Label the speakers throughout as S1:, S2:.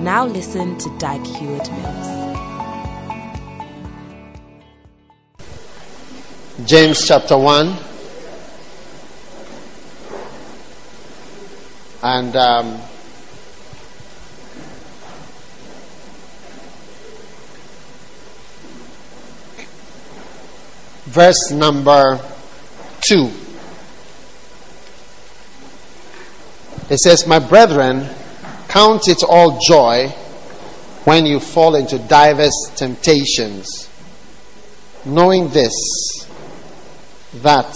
S1: Now listen to Dag Heward Mills.
S2: James chapter 1. And um, verse number 2. It says, My brethren, count it all joy when you fall into diverse temptations, knowing this, that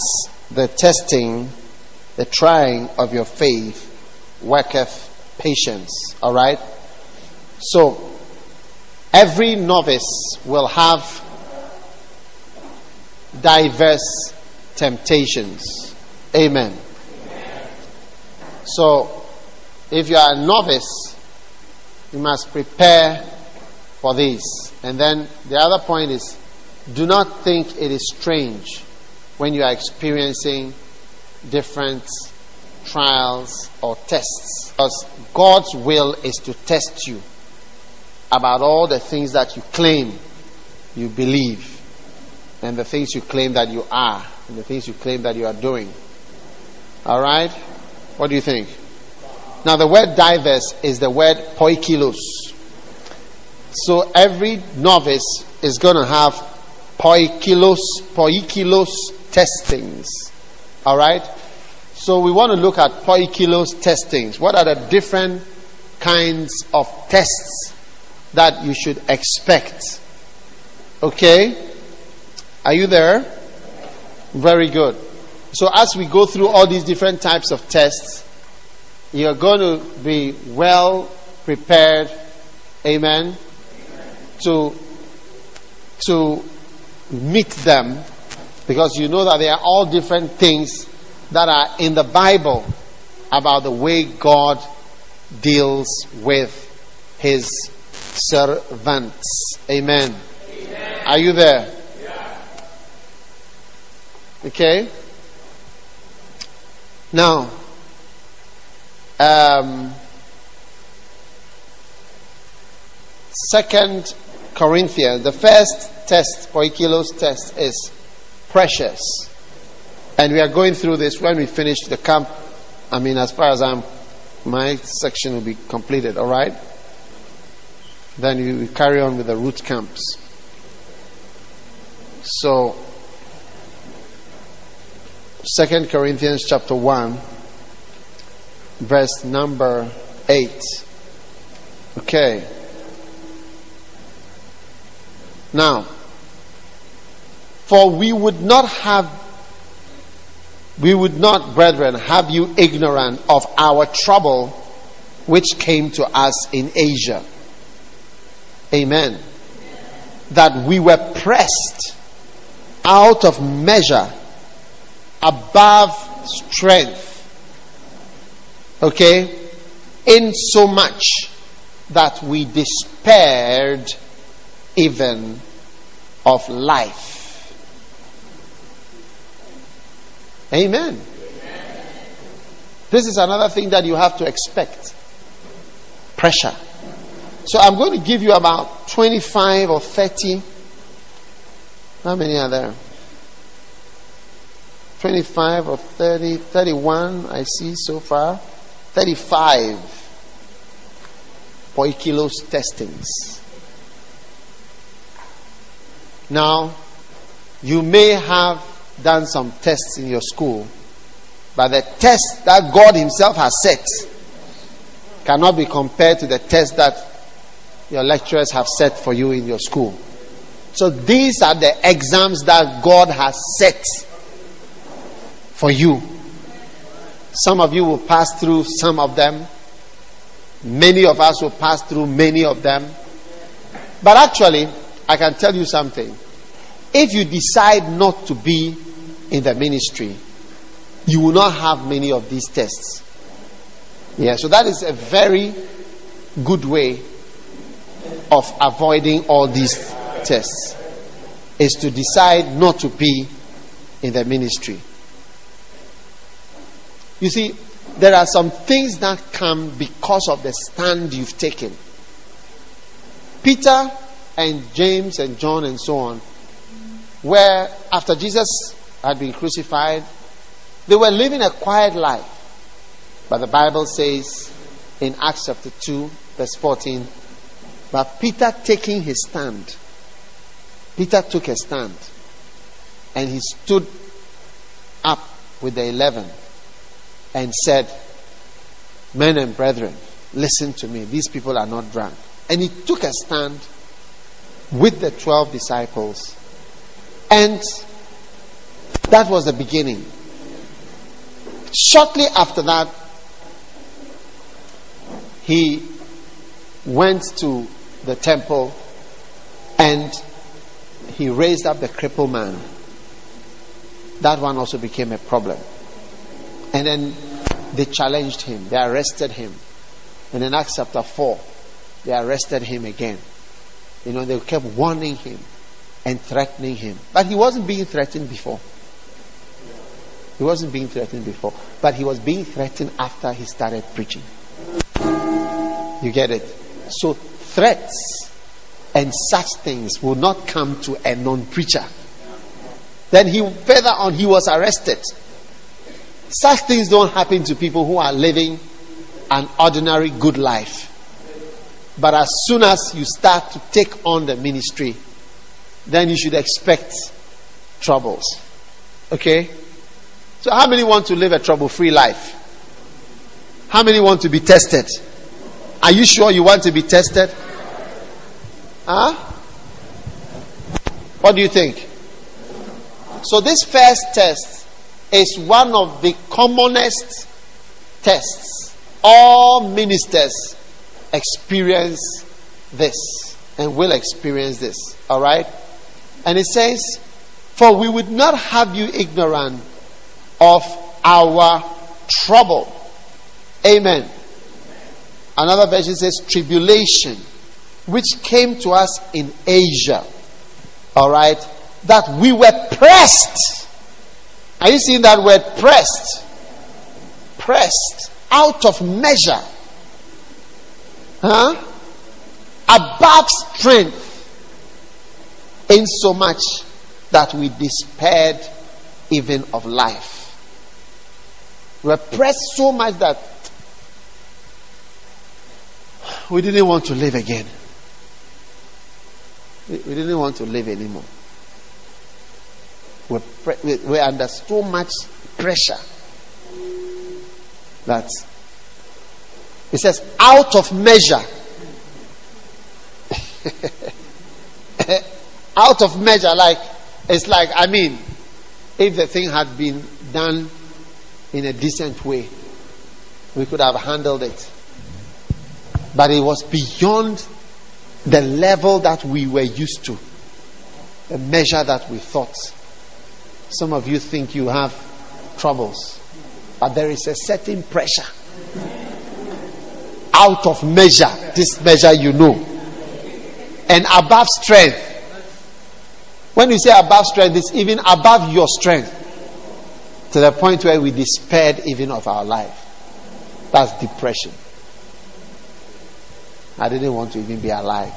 S2: the testing, the trying of your faith worketh patience. All right? So, every novice will have diverse temptations. Amen. So, if you are a novice, you must prepare for this. And then the other point is do not think it is strange when you are experiencing different trials or tests. Because God's will is to test you about all the things that you claim you believe, and the things you claim that you are, and the things you claim that you are doing. All right? What do you think? Now, the word diverse is the word poikilos. So every novice is going to have poikilos, poikilos testings. All right? So we want to look at poikilos testings. What are the different kinds of tests that you should expect? Okay? Are you there? Very good. So as we go through all these different types of tests, you're going to be well prepared. Amen. To to meet them because you know that they are all different things that are in the Bible about the way God deals with his servants. Amen. Amen. Are you there? Yeah. Okay. Now, um, Second Corinthians, the first test, Poikilos test, is precious. And we are going through this when we finish the camp. I mean, as far as I'm, my section will be completed, all right? Then we carry on with the root camps. So, Second Corinthians chapter 1, verse number 8. Okay. Now, for we would not have we would not, brethren, have you ignorant of our trouble which came to us in Asia. Amen. That we were pressed out of measure, above strength. Okay? In so much that we despaired even of life. Amen. This is another thing that you have to expect pressure. So I'm going to give you about 25 or 30. How many are there? 25 or 30, 31, I see so far. 35 poikilos testings. Now, you may have done some tests in your school, but the test that God Himself has set cannot be compared to the test that your lecturers have set for you in your school. So these are the exams that God has set for you. Some of you will pass through some of them, Many of us will pass through many of them. But actually, I can tell you something. If you decide not to be in the ministry, you will not have many of these tests. Yeah, so that is a very good way of avoiding all these tests is to decide not to be in the ministry. You see, there are some things that come because of the stand you've taken. Peter and James and John and so on, where after Jesus had been crucified, they were living a quiet life. But the Bible says in Acts chapter 2, verse 14, but Peter taking his stand, Peter took a stand and he stood up with the eleven and said, Men and brethren, listen to me. These people are not drunk. And he took a stand with the 12 disciples. And that was the beginning. Shortly after that, he went to the temple and he raised up the crippled man. That one also became a problem. And then they challenged him, they arrested him. And in Acts chapter 4, they arrested him again. You know, they kept warning him and threatening him. But he wasn't being threatened before. He wasn't being threatened before. But he was being threatened after he started preaching. You get it? So threats and such things will not come to a non preacher. Then he further on he was arrested. Such things don't happen to people who are living an ordinary good life. But as soon as you start to take on the ministry, then you should expect troubles. Okay? So, how many want to live a trouble free life? How many want to be tested? Are you sure you want to be tested? Huh? What do you think? So, this first test is one of the commonest tests. All ministers experience this and will experience this. All right? And it says, For we would not have you ignorant of our trouble. Amen. Another version says, Tribulation, which came to us in Asia. All right? That we were pressed. Are you seeing that word pressed? Pressed out of measure. Huh? Above strength. In so much that we despaired even of life. We were pressed so much that we didn't want to live again. We didn't want to live anymore. We're, pre- we're under so much pressure that it says out of measure. out of measure, like it's like I mean, if the thing had been done in a decent way, we could have handled it. But it was beyond the level that we were used to, the measure that we thought. Some of you think you have troubles, but there is a certain pressure. Out of measure, this measure you know, and above strength. When you say above strength, it's even above your strength to the point where we despaired even of our life. That's depression. I didn't want to even be alive.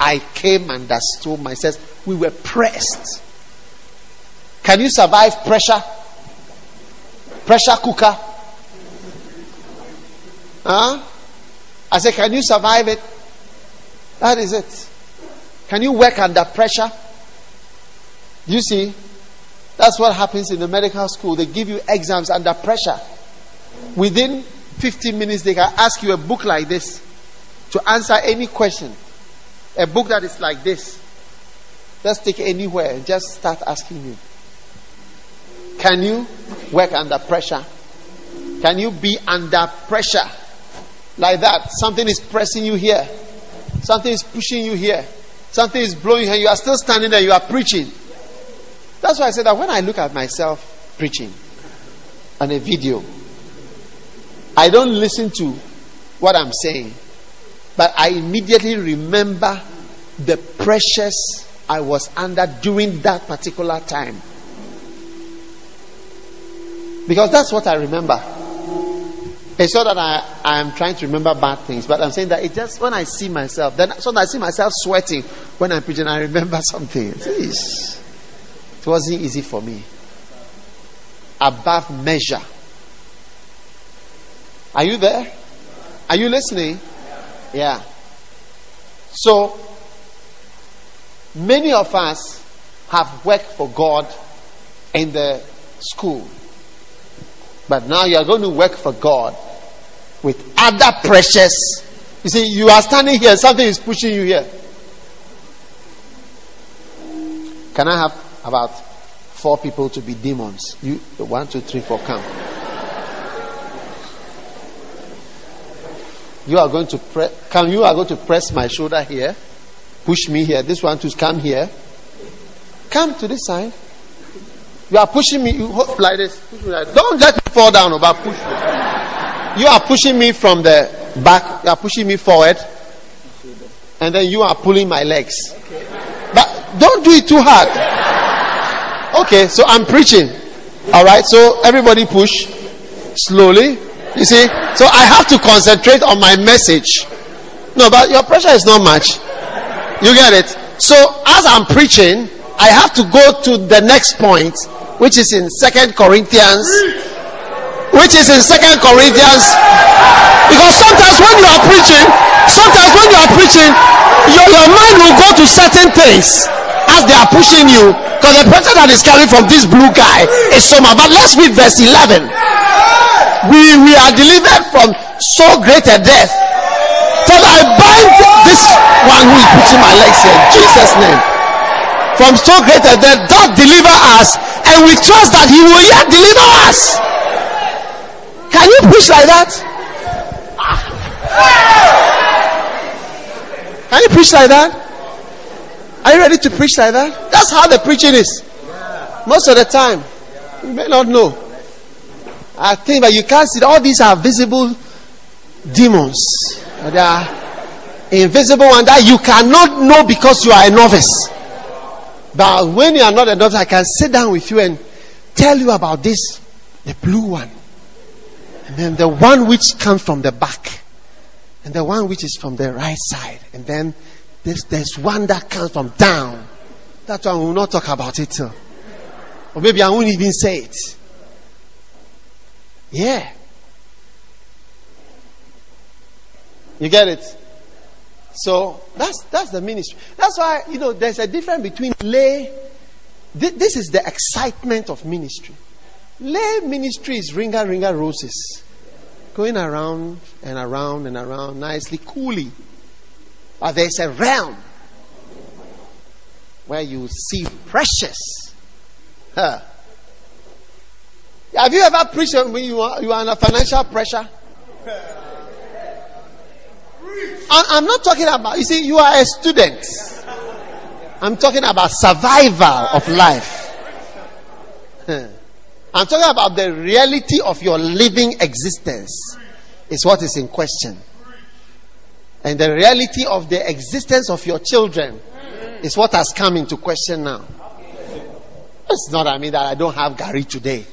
S2: I came and understood myself. We were pressed. Can you survive pressure? Pressure cooker? Huh? I said, Can you survive it? That is it. Can you work under pressure? You see? That's what happens in the medical school. They give you exams under pressure. Within 15 minutes, they can ask you a book like this to answer any question. A book that is like this. Just take anywhere and just start asking you. Can you work under pressure? Can you be under pressure? like that. Something is pressing you here. Something is pushing you here. Something is blowing and you are still standing there. You are preaching. That's why I said that when I look at myself preaching on a video, I don't listen to what I'm saying, but I immediately remember the pressures I was under during that particular time. Because that's what I remember. It's not that I, I am trying to remember bad things, but I'm saying that it just when I see myself, then so I see myself sweating when I'm preaching, I remember something. Jeez. It wasn't easy for me. Above measure. Are you there? Are you listening? Yeah. So, many of us have worked for God in the school. But now you are going to work for God with other pressures. You see, you are standing here, something is pushing you here. Can I have about four people to be demons? You, one, two, three, four, come. You are going to press, come, you are going to press my shoulder here, push me here. This one to come here. Come to this side. You are pushing me you like this. Like Don't let me fall down, but push me. You are pushing me from the back. You are pushing me forward. And then you are pulling my legs. But don't do it too hard. Okay, so I'm preaching. All right, so everybody push slowly. You see? So I have to concentrate on my message. No, but your pressure is not much. You get it? So as I'm preaching, I have to go to the next point which is in Second Corinthians, which is in Second Corinthians. Because sometimes when you are preaching, sometimes when you are preaching, your, your mind will go to certain things as they are pushing you. Because the pressure that is coming from this blue guy is so much. But let's read verse 11. We, we are delivered from so great a death. For I bind this one who is putting my legs here. Jesus' name from so great a death doth deliver us, and we trust that He will yet deliver us. Can you preach like that? Can you preach like that? Are you ready to preach like that? That's how the preaching is. Most of the time, you may not know. I think that you can't see. All these are visible demons. They are invisible one that you cannot know because you are a novice. But when you are not a doctor, I can sit down with you and tell you about this, the blue one. And then the one which comes from the back. And the one which is from the right side. And then there's, there's one that comes from down. That one will not talk about it. Or maybe I won't even say it. Yeah. You get it? So that's that's the ministry. That's why you know there's a difference between lay. This is the excitement of ministry. Lay ministry is ringa ringer roses, going around and around and around nicely, coolly. But there's a realm where you see precious. Huh. Have you ever preached when you are under financial pressure? I'm not talking about, you see, you are a student. I'm talking about survival of life. I'm talking about the reality of your living existence, is what is in question. And the reality of the existence of your children is what has come into question now. It's not, I mean, that I don't have gari today,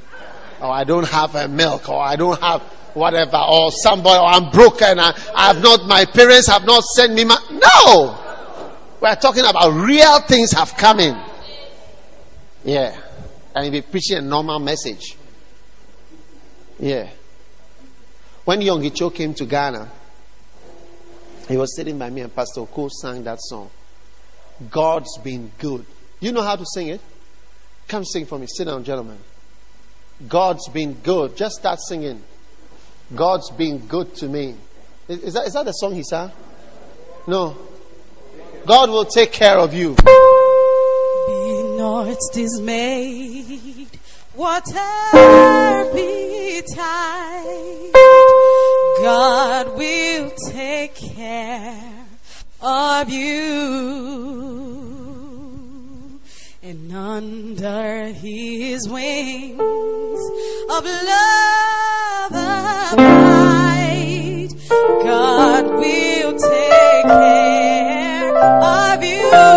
S2: or I don't have a milk, or I don't have whatever, or somebody, or I'm broken, I, I have not, my parents have not sent me my, no! We're talking about real things have come in. Yeah. And you'll be preaching a normal message. Yeah. When Yonggi Cho came to Ghana, he was sitting by me and Pastor Oko sang that song. God's been good. You know how to sing it? Come sing for me. Sit down, gentlemen. God's been good. Just start singing. God's been good to me. Is that, is that the song he sang? No. God will take care of you.
S3: Be not dismayed, whatever betide. God will take care of you. And under his wings of love abide, God will take care of you.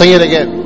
S2: Sing it again.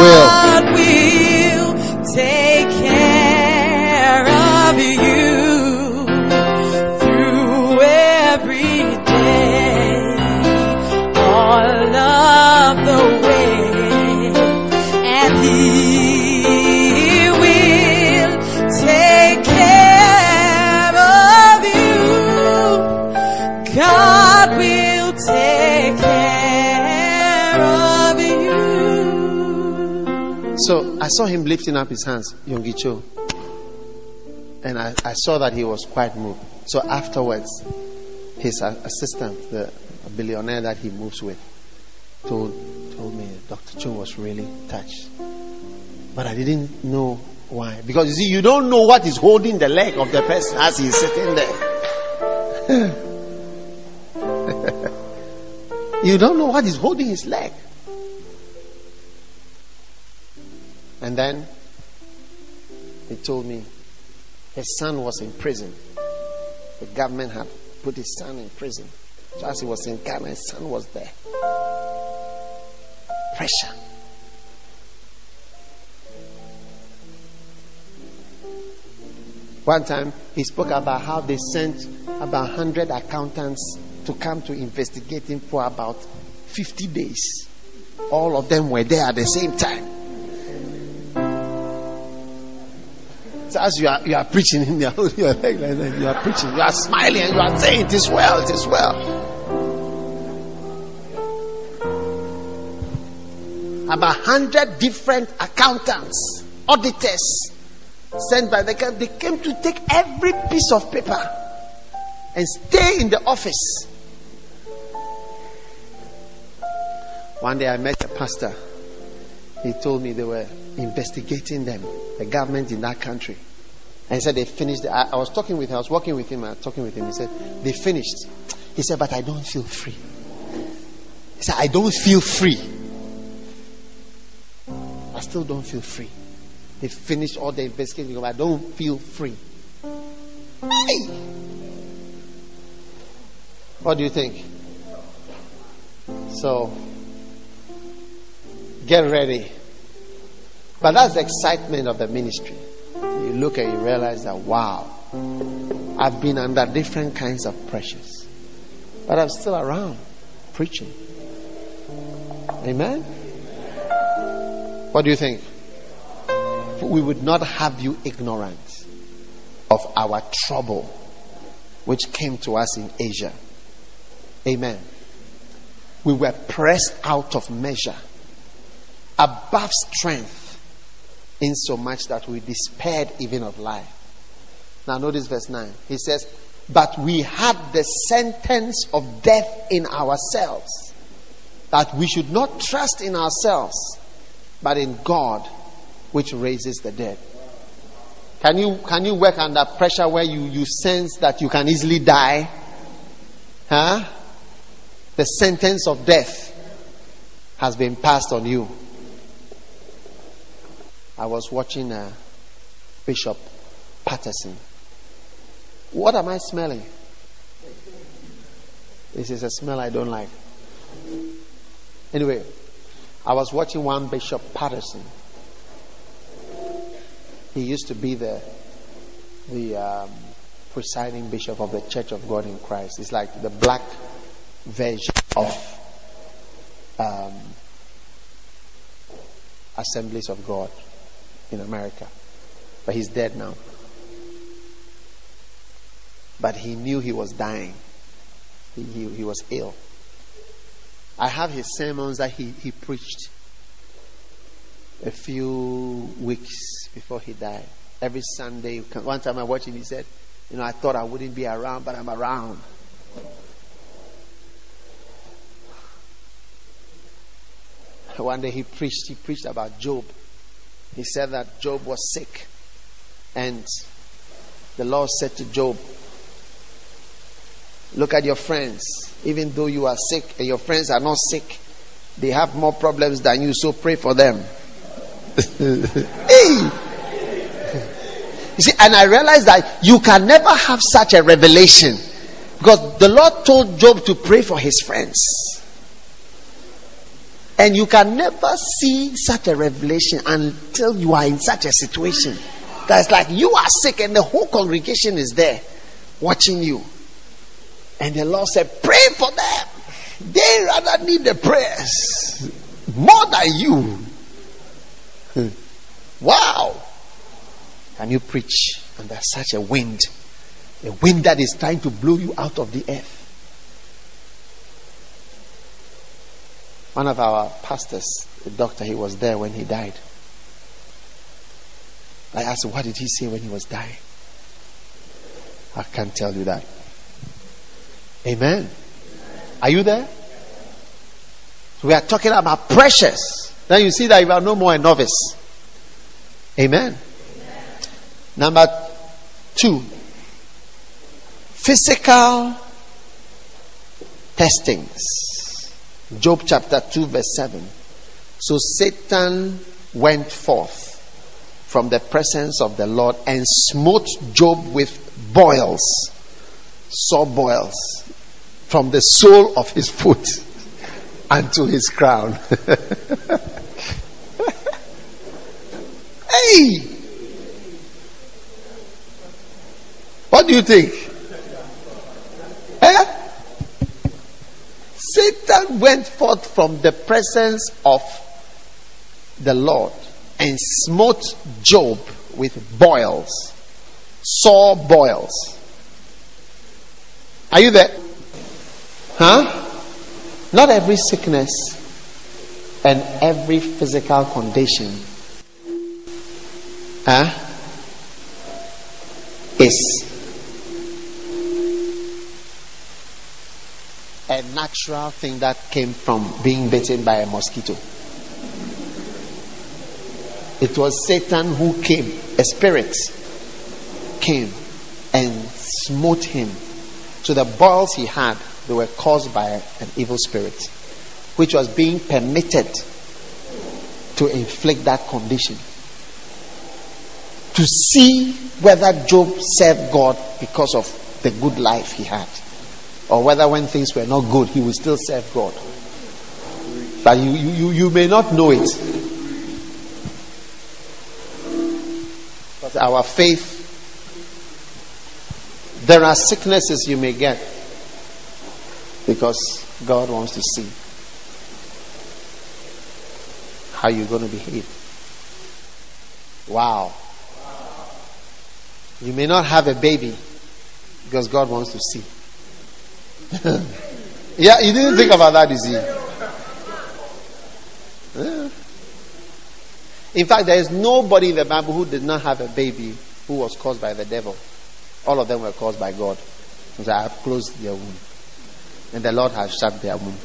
S3: Will
S2: saw him lifting up his hands, Yonggi Cho. And I, I saw that he was quite moved. So afterwards, his assistant, the billionaire that he moves with, told, told me Dr. Chung was really touched. But I didn't know why. Because you see, you don't know what is holding the leg of the person as he's sitting there. you don't know what is holding his leg. Then he told me his son was in prison. The government had put his son in prison. So as he was in Ghana, his son was there. Pressure. One time he spoke about how they sent about 100 accountants to come to investigate him for about 50 days. All of them were there at the same time. So as you are, you are preaching in your, your leg like that, you are preaching, you are smiling, and you are saying it is well, it is well. About hundred different accountants, auditors sent by the government, they came to take every piece of paper and stay in the office. One day I met a pastor. He told me they were investigating them, the government in that country. And he said they finished. I, I was talking with him, I was working with him, I was talking with him. He said, they finished. He said, but I don't feel free. He said, I don't feel free. I still don't feel free. They finished all the investigation, but I don't feel free. Hey! What do you think? So, get ready. But that's the excitement of the ministry. You look and you realize that, wow, I've been under different kinds of pressures, but I'm still around preaching. Amen? What do you think? We would not have you ignorant of our trouble which came to us in Asia. Amen. We were pressed out of measure, above strength, in so much that we despaired even of life. Now, notice verse 9. He says, But we had the sentence of death in ourselves, that we should not trust in ourselves, but in God, which raises the dead. Can you, can you work under pressure where you, you sense that you can easily die? Huh? The sentence of death. has been passed on you. I was watching uh, Bishop Patterson. What am I smelling? This is a smell I don't like. Anyway, I was watching one Bishop Patterson. He used to be the the um, presiding bishop of the Church of God in Christ. It's like the black version of um, Assemblies of God in America. But he's dead now. But he knew he was dying, he, he, he was ill. I have his sermons that he, he preached a few weeks before he died. Every Sunday, one time I watched him, he said, You know, I thought I wouldn't be around, but I'm around. One day he preached, he preached about Job. He said that Job was sick. And the Lord said to Job, Look at your friends. Even though you are sick and your friends are not sick, they have more problems than you, so pray for them. hey! You see, and I realized that you can never have such a revelation because the Lord told Job to pray for his friends. And you can never see such a revelation until you are in such a situation. That's like you are sick and the whole congregation is there watching you. And the Lord said, Pray for them. They rather need the prayers more than you. Hmm. wow. Can you preach under such a wind? A wind that is trying to blow you out of the earth. One of our pastors, the doctor, he was there when he died. I asked What did he say when he was dying? I can't tell you that. Amen. Are you there? we are talking about precious. Then you see that you are no more a novice. Amen. Number two, physical testings. Job chapter 2, verse 7. So Satan went forth from the presence of the Lord and smote Job with boils, sore boils, from the sole of his foot unto his crown. hey! What do you think? Eh? Satan went forth from the presence of the Lord and smote Job with boils, sore boils. Are you there? Huh? Not every sickness and every physical condition huh, is a natural thing that came from being bitten by a mosquito. It was Satan who came, a spirit came and smote him. So the boils he had, they were caused by an evil spirit, which was being permitted to inflict that condition. To see whether Job served God because of the good life he had or whether when things were not good, he will still serve God. But you, you, you may not know it. But our faith, there are sicknesses you may get because God wants to see how you're going to behave. Wow. You may not have a baby because God wants to see. yeah, you didn't think about that, is he? Yeah. In fact, there is nobody in the Bible who did not have a baby who was caused by the devil. All of them were caused by God. So I have closed their womb. And the Lord has shut their womb.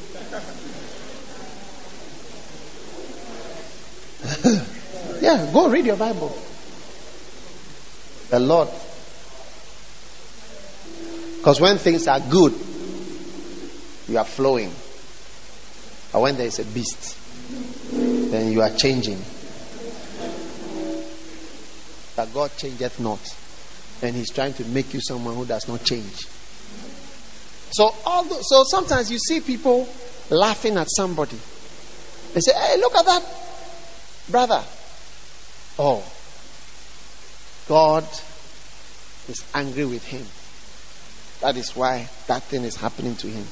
S2: yeah, go read your Bible. The Lord. Because when things are good, you are flowing. But when there is a beast, then you are changing. But God changeth not. And He's trying to make you someone who does not change. So, although, so sometimes you see people laughing at somebody. They say, hey, look at that brother. Oh, God is angry with him. That is why that thing is happening to him.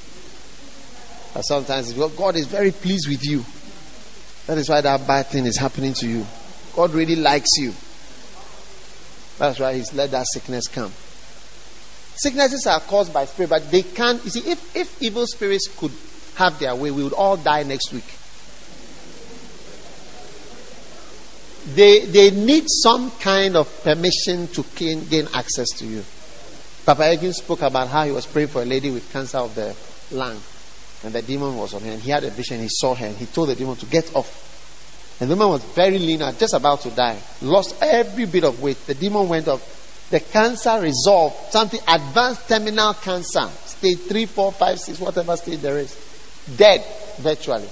S2: But sometimes God is very pleased with you. That is why that bad thing is happening to you. God really likes you. That's why He's let that sickness come. Sicknesses are caused by spirit, but they can't. You see, if, if evil spirits could have their way, we would all die next week. They, they need some kind of permission to gain, gain access to you. Papa Hagin spoke about how he was praying for a lady with cancer of the lung, and the demon was on her. And he had a vision, he saw her, and he told the demon to get off. And the woman was very lean, just about to die, lost every bit of weight. The demon went off. The cancer resolved, something advanced terminal cancer, stage 3, 4, 5, 6, whatever stage there is, dead virtually.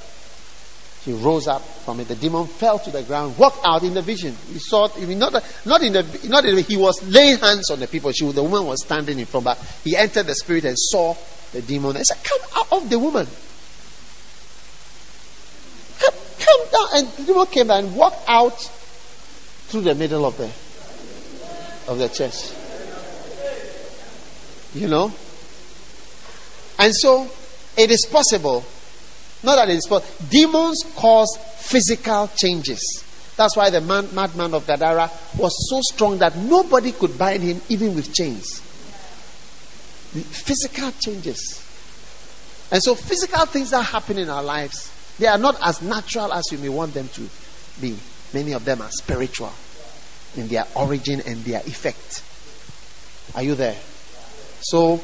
S2: He rose up from it. The demon fell to the ground, walked out in the vision. He saw, not, not in the, not in the, he was laying hands on the people. She, the woman was standing in front, but he entered the spirit and saw the demon. He said, Come out of the woman. Come, come down. And the demon came and walked out through the middle of the, of the church. You know? And so, it is possible not that it is possible. Demons cause physical changes. That's why the man, madman of Gadara was so strong that nobody could bind him even with chains. Physical changes. And so, physical things that happen in our lives, they are not as natural as you may want them to be. Many of them are spiritual in their origin and their effect. Are you there? So,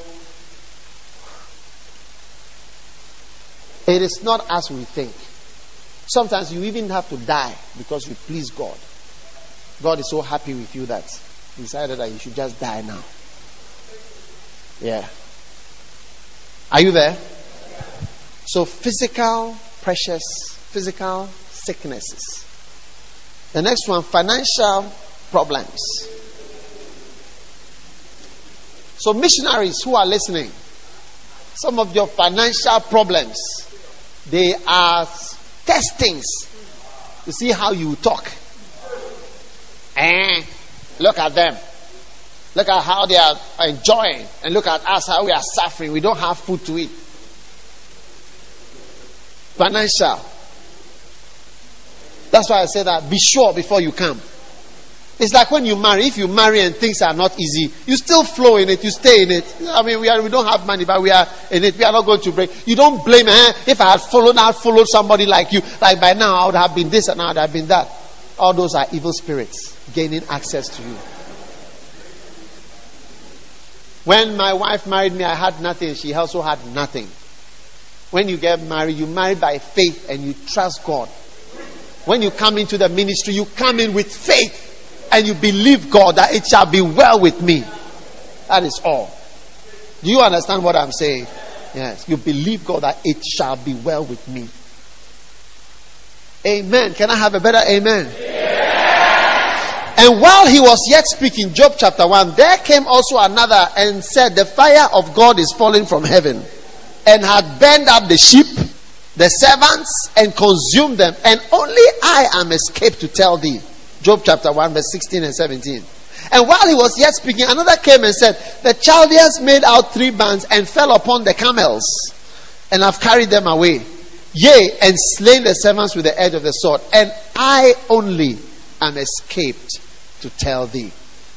S2: It is not as we think. Sometimes you even have to die because you please God. God is so happy with you that he decided that you should just die now. Yeah. Are you there? So, physical pressures, physical sicknesses. The next one financial problems. So, missionaries who are listening, some of your financial problems they are testings to see how you talk. And look at them. Look at how they are enjoying. And look at us, how we are suffering. We don't have food to eat. Financial. That's why I say that be sure before you come. It's like when you marry. If you marry and things are not easy, you still flow in it. You stay in it. I mean, we are we don't have money, but we are in it. We are not going to break. You don't blame. Eh? If I had followed, I had followed somebody like you. Like by now, I would have been this and I would have been that. All those are evil spirits gaining access to you. When my wife married me, I had nothing. She also had nothing. When you get married, you marry by faith and you trust God. When you come into the ministry, you come in with faith and you believe God that it shall be well with me. That is all. Do you understand what I'm saying? Yes. You believe God that it shall be well with me. Amen. Can I have a better amen? And while he was yet speaking, Job chapter 1, there came also another and said, The fire of God is falling from heaven and had burned up the sheep, the servants, and consumed them. And only I am escaped to tell thee. Job chapter 1, verse 16 and 17. And while he was yet speaking, another came and said, The Chaldeans made out three bands and fell upon the camels, and have carried them away. Yea, and slain the servants with the edge of the sword. And I only am escaped to tell thee.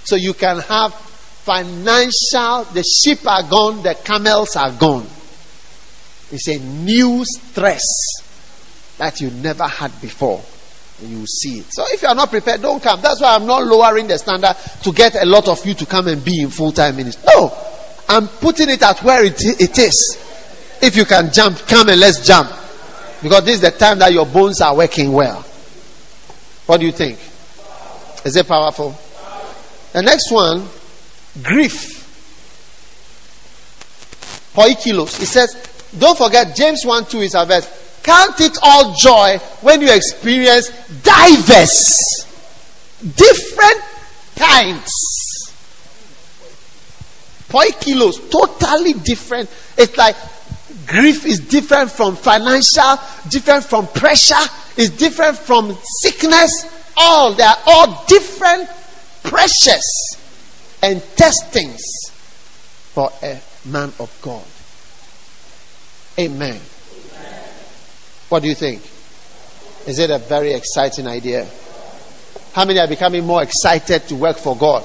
S2: So you can have financial, the sheep are gone, the camels are gone. It's a new stress that you never had before you see it. So if you are not prepared, don't come. That's why I'm not lowering the standard to get a lot of you to come and be in full time ministry. No, I'm putting it at where it, it is. If you can jump, come and let's jump. Because this is the time that your bones are working well. What do you think? Is it powerful? The next one, grief. Poikilos. It says, don't forget, James 1 2 is a verse. count it all joy when you experience diverse, different kinds. Poikilos, totally different. It's like grief is different from financial, different from pressure, is different from sickness. All they are all different precious and testings for a man of God. Amen. What do you think? Is it a very exciting idea? How many are becoming more excited to work for God?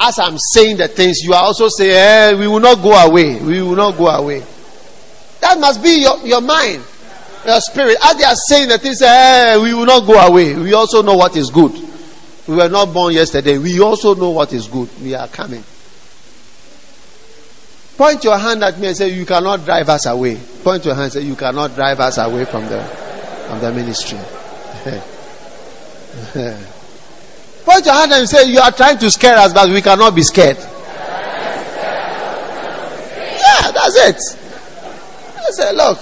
S2: As I'm saying the things, you are also saying, eh, we will not go away. We will not go away. That must be your, your mind, your spirit. As they are saying the things, eh, we will not go away. We also know what is good. We were not born yesterday. We also know what is good. We are coming. Point your hand at me and say, You cannot drive us away. Point your hand and say, You cannot drive us away from the, from the ministry. Point your hand and say, You are trying to scare us, but we cannot be scared. Yeah, that's it. I say, Look,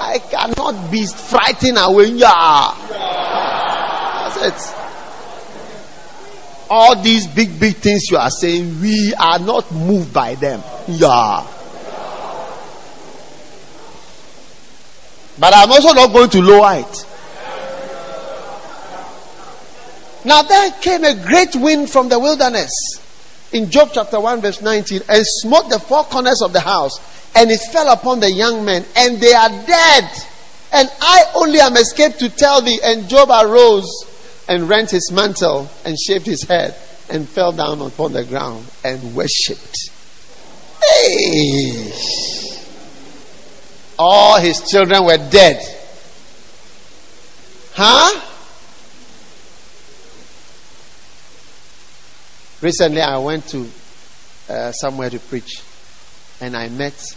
S2: I cannot be frightened away. Yeah. That's it. All these big, big things you are saying, we are not moved by them. Yeah. But I'm also not going to lower it. Now there came a great wind from the wilderness in Job chapter 1, verse 19, and smote the four corners of the house, and it fell upon the young men, and they are dead. And I only am escaped to tell thee. And Job arose and rent his mantle and shaved his head and fell down upon the ground and worshipped. Hey! All his children were dead. Huh? Recently, I went to uh, somewhere to preach, and I met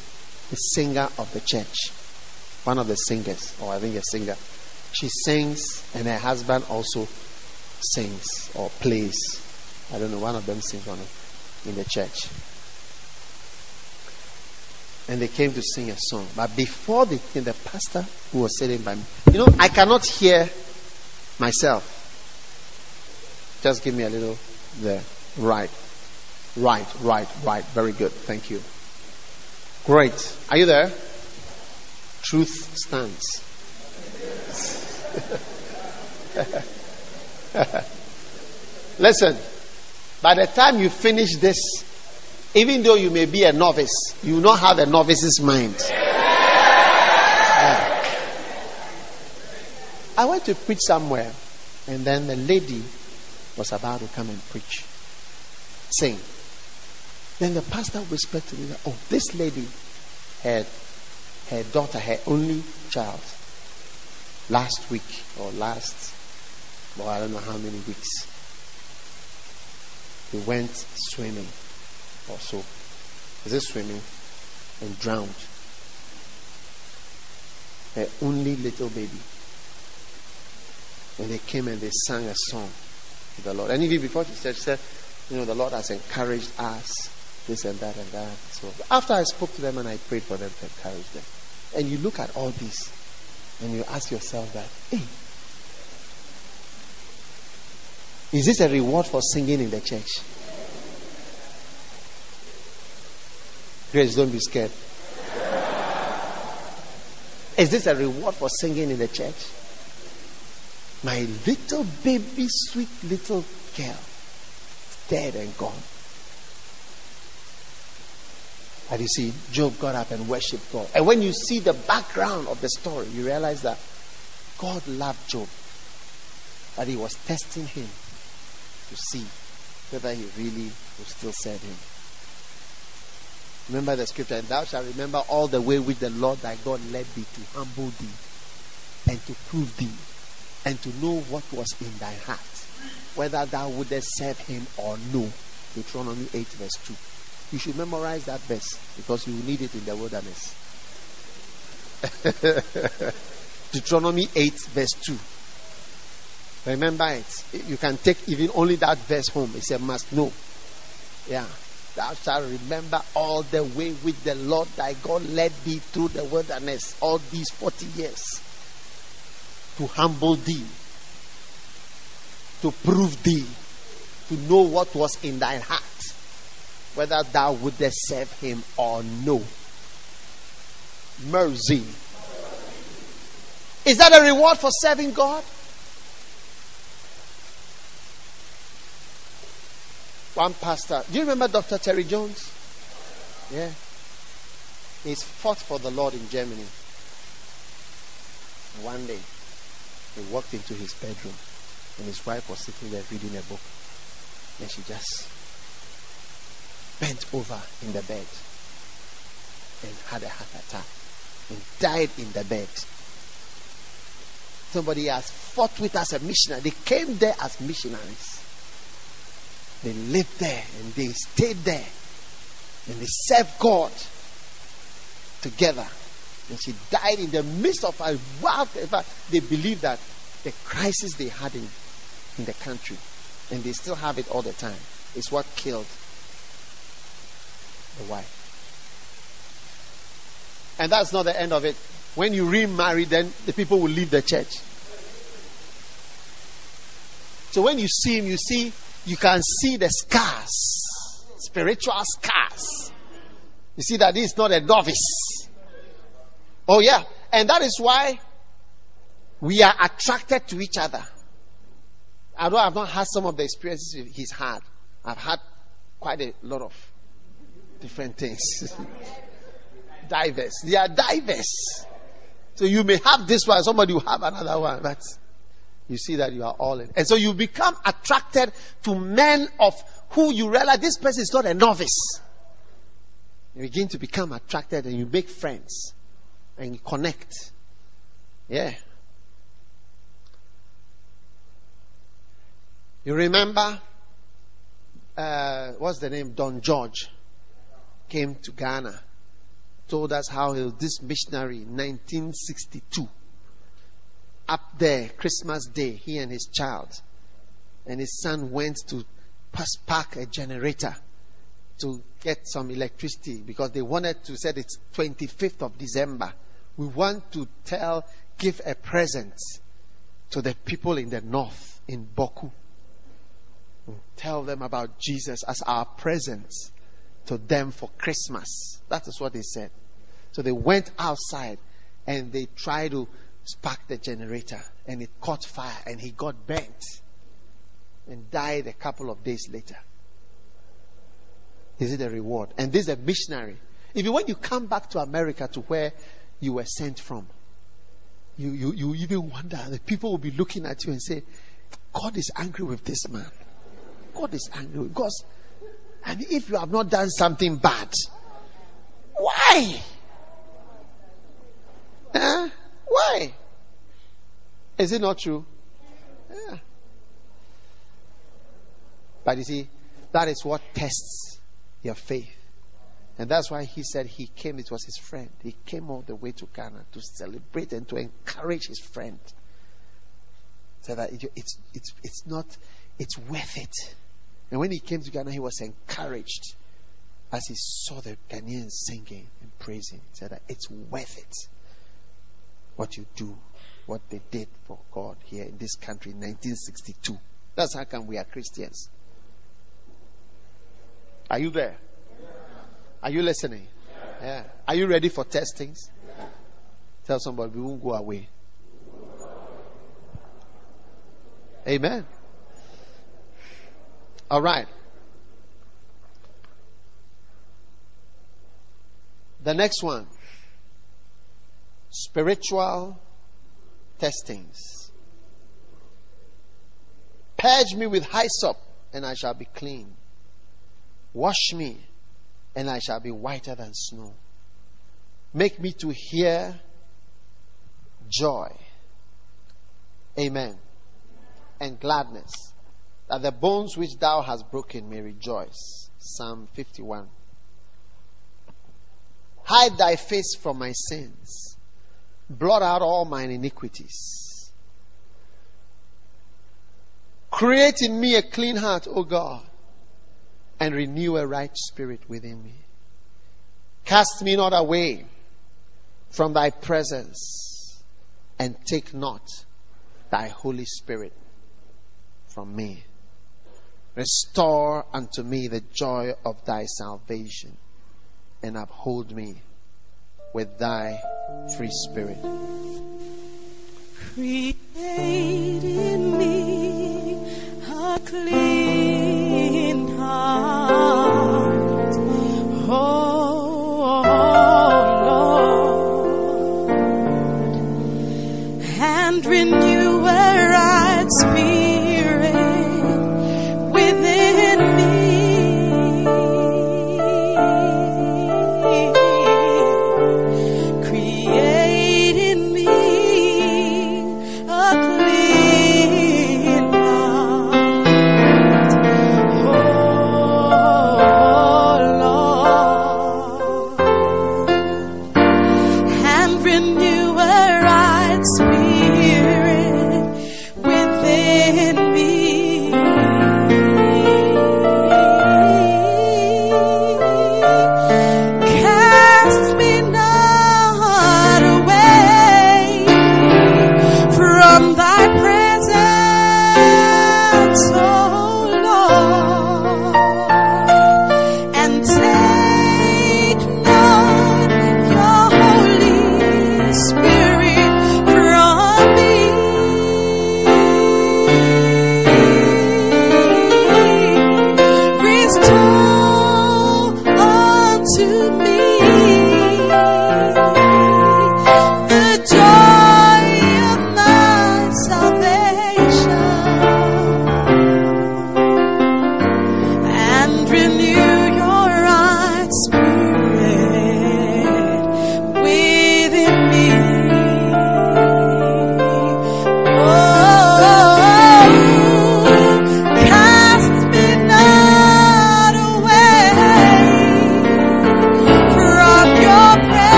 S2: the singer of the church, one of the singers, or I think a singer. She sings, and her husband also sings or plays. I don't know, one of them sings on in the church. And they came to sing a song. But before they came, the pastor who was sitting by me, you know, I cannot hear myself. Just give me a little there. Right. Right, right, right. Very good. Thank you. Great. Are you there? Truth stands. Listen, by the time you finish this, even though you may be a novice, you will not have a novice's mind. Yeah. I went to preach somewhere, and then the lady was about to come and preach, sing. Then the pastor whispered to me, Oh, this lady had her daughter, her only child, last week or last, well, I don't know how many weeks. He went swimming or so. Is it swimming? And drowned. Her only little baby. And they came and they sang a song to the Lord. And even before she said, she said, you know, the Lord has encouraged us, this and that and that. So after I spoke to them and I prayed for them to encourage them. And you look at all this and you ask yourself that, hey, is this a reward for singing in the church? Grace, don't be scared. Is this a reward for singing in the church? My little baby, sweet little girl, dead and gone. And you see, Job got up and worshipped God. And when you see the background of the story, you realize that God loved Job. That he was testing him to see whether he really would still serve him. Remember the scripture, and thou shalt remember all the way which the Lord thy God led thee to humble thee and to prove thee and to know what was in thy heart, whether thou wouldest serve him or no. Deuteronomy 8, verse 2. You should memorize that verse because you will need it in the wilderness. Deuteronomy 8, verse 2. Remember it. You can take even only that verse home. It's a must know. Yeah. Thou shalt remember all the way which the Lord thy God led thee through the wilderness all these 40 years to humble thee, to prove thee, to know what was in thine heart, whether thou wouldest serve him or no. Mercy. Is that a reward for serving God? One pastor, do you remember Dr. Terry Jones? Yeah. He's fought for the Lord in Germany. One day, he walked into his bedroom and his wife was sitting there reading a book. And she just bent over in the bed and had a heart attack and died in the bed. Somebody has fought with us as a missionary. They came there as missionaries. They lived there and they stayed there and they served God together. And she died in the midst of a wild. They believe that the crisis they had in, in the country, and they still have it all the time, is what killed the. And that's not the end of it. When you remarry, then the people will leave the church. So when you see him, you see, you can see the scars, spiritual scars. You see that he's not a novice. Oh, yeah. And that is why we are attracted to each other. Although I've not had some of the experiences he's had, I've had quite a lot of different things. diverse. They are diverse. So you may have this one, somebody will have another one, but you see that you are all in. And so you become attracted to men of who you realize this person is not a novice. You begin to become attracted and you make friends and you connect. Yeah. You remember, uh, what's the name? Don George came to Ghana, told us how he was this missionary in 1962. Up there, Christmas Day, he and his child and his son went to park a generator to get some electricity because they wanted to say it's 25th of December. We want to tell, give a present to the people in the north in Bawku. Tell them about Jesus as our present to them for Christmas. That is what they said. So they went outside and they tried to spark the generator and it caught fire and he got burnt and died a couple of days later. Is it a reward? And this is a missionary. Even when you come back to America to where you were sent from, you, you, you even wonder, the people will be looking at you and say, God is angry with this man. God is angry because, and if you have not done something bad, why? Huh? Why? Is it not true? Yeah. But you see, that is what tests your faith. And that's why he said he came, it was his friend. He came all the way to Ghana to celebrate and to encourage his friend. So that it, it's, it's, it's not, it's worth it. And when he came to Ghana, he was encouraged as he saw the Ghanaians singing and praising. He said that it's worth it what you do, what they did for God here in this country in 1962. That's how come we are Christians. Are you there? Are you listening? Yeah. Are you ready for testings? Tell somebody we won't go away. Amen. All right. The next one spiritual testings. Purge me with hyssop, and I shall be clean. Wash me, and I shall be whiter than snow. Make me to hear joy. Amen. And gladness that the bones which thou hast broken may rejoice. Psalm 51. Hide thy face from my sins, blot out all mine iniquities. Create in me a clean heart, O God, and renew a right spirit within me. Cast me not away from thy presence and take not thy Holy Spirit from me. Restore unto me the joy of thy salvation and uphold me with thy free spirit.
S3: Create in me a clean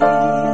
S2: 你。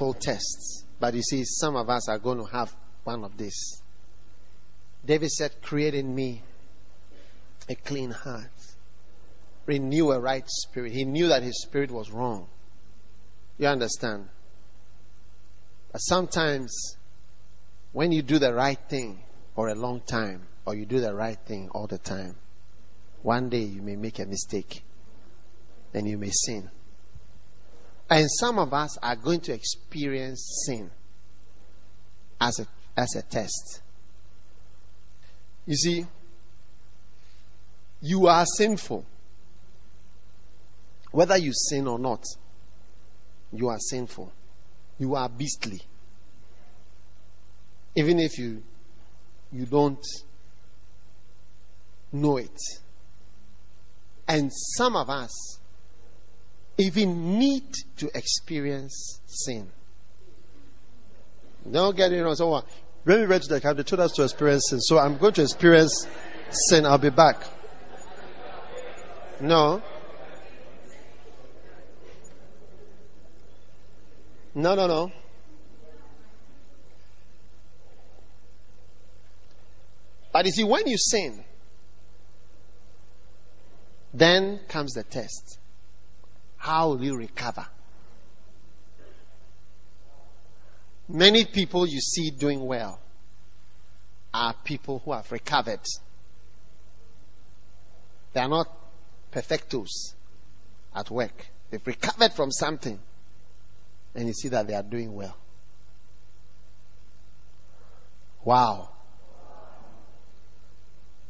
S2: Wonderful tests. But you see, some of us are going to have one of these. David said, Create in me a clean heart, renew a right spirit. He knew that his spirit was wrong. You understand? But sometimes, when you do the right thing for a long time, or you do the right thing all the time, one day you may make a mistake and you may sin. And some of us are going to experience sin as a, as a test. You see, you are sinful. Whether you sin or not, you are sinful. You are beastly. Even if you you don't know it. And some of us even need to experience sin. Don't get it wrong. Someone, when we went to the camp, they told us to experience sin. So I'm going to experience sin. I'll be back. No. No, no, no. But you see, when you sin, then comes the test. How will you recover? Many people you see doing well are people who have recovered. They are not perfectos at work. They've recovered from something. And you see that they are doing well. Wow.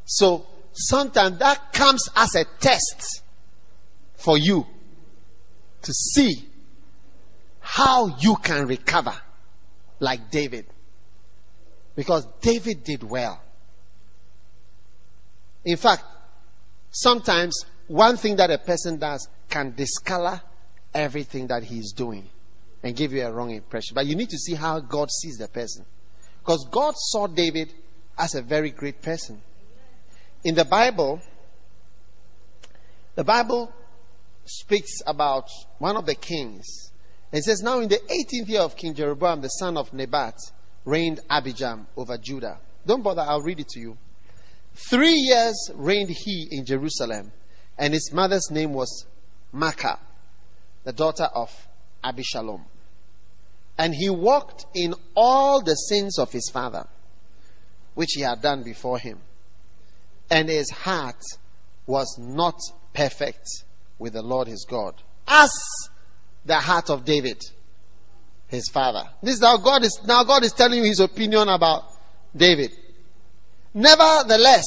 S2: So sometimes that comes as a test for you to see how you can recover like David. Because David did well. In fact, sometimes one thing that a person does can discolor everything that he's doing and give you a wrong impression. But you need to see how God sees the person. Because God saw David as a very great person. In the Bible, the Bible speaks about one of the kings. It says, Now in the 18th year of King Jeroboam, the son of Nebat, reigned Abijam over Judah. Don't bother, I'll read it to you. Three years reigned he in Jerusalem, and his mother's name was Maacah, the daughter of Abishalom. And he walked in all the sins of his father, which he had done before him. And his heart was not perfect with the Lord his God, as the heart of David, his father. This is how God is now God is telling you his opinion about David. Nevertheless,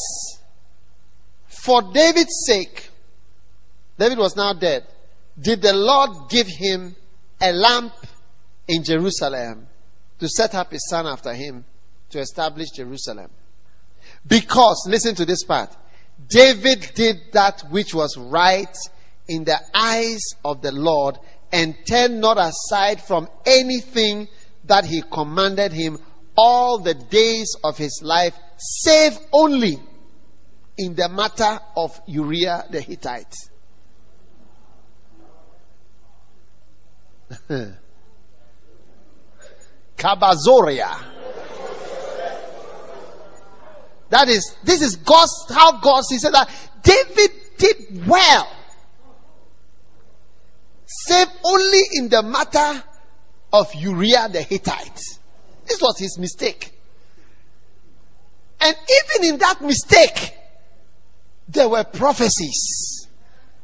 S2: for David's sake, David was now dead. Did the Lord give him a lamp in Jerusalem to set up his son after him to establish Jerusalem? Because, listen to this part, David did that which was right in the eyes of the Lord and turned not aside from anything that he commanded him all the days of his life, save only in the matter of Uriah the Hittite. Kabazoria. That is, this is God's, how God sees it that David did well. Save only in the matter of Uriah the Hittite. This was his mistake. And even in that mistake, there were prophecies.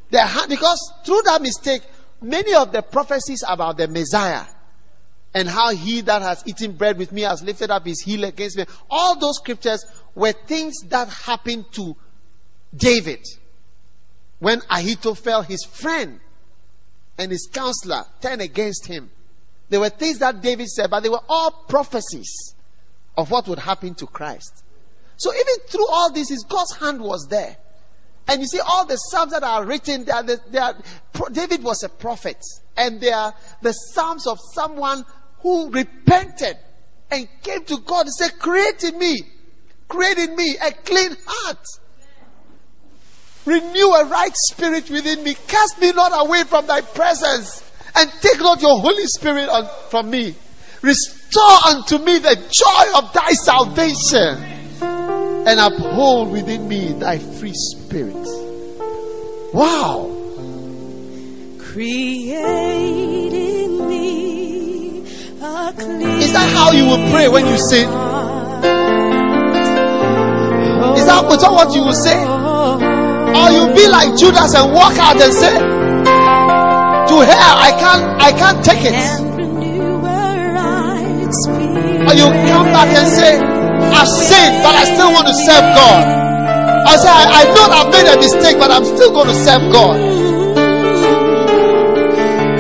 S2: There because through that mistake, many of the prophecies about the Messiah and how he that has eaten bread with me has lifted up his heel against me, all those scriptures were things that happened to David when Ahithophel, his friend and his counselor, turned against him. There were things that David said, but they were all prophecies of what would happen to Christ. So even through all this, his God's hand was there. And you see, all the psalms that are written, they are they are, David was a prophet, and they are the psalms of someone who repented and came to God and said, "Create in me, create in me a clean heart, renew a right spirit within me, cast me not away from Thy presence, and take not your Holy Spirit on, from me. Restore unto me the joy of Thy salvation." and uphold within me thy free spirit. Wow.
S3: Create in me a clean
S2: Is that how you will pray when you sin? Is that what you will say? Oh, Or you'll be like Judas and walk out and say, To hell, I can't I can't take it.
S3: and renew a.
S2: Or you come back and say, I've sinned, but I still want to serve God. I say, I, I know I've made a mistake, but I'm still going to serve God.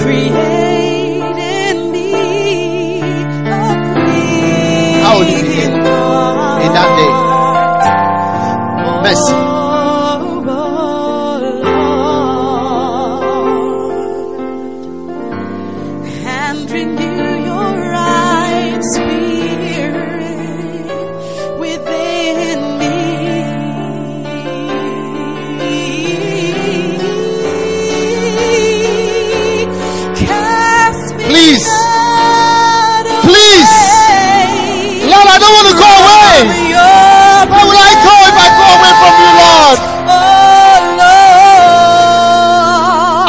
S3: Create in me a clean
S2: How will you begin in that day?
S3: Away.
S2: Where will I go if I go away from you, Lord?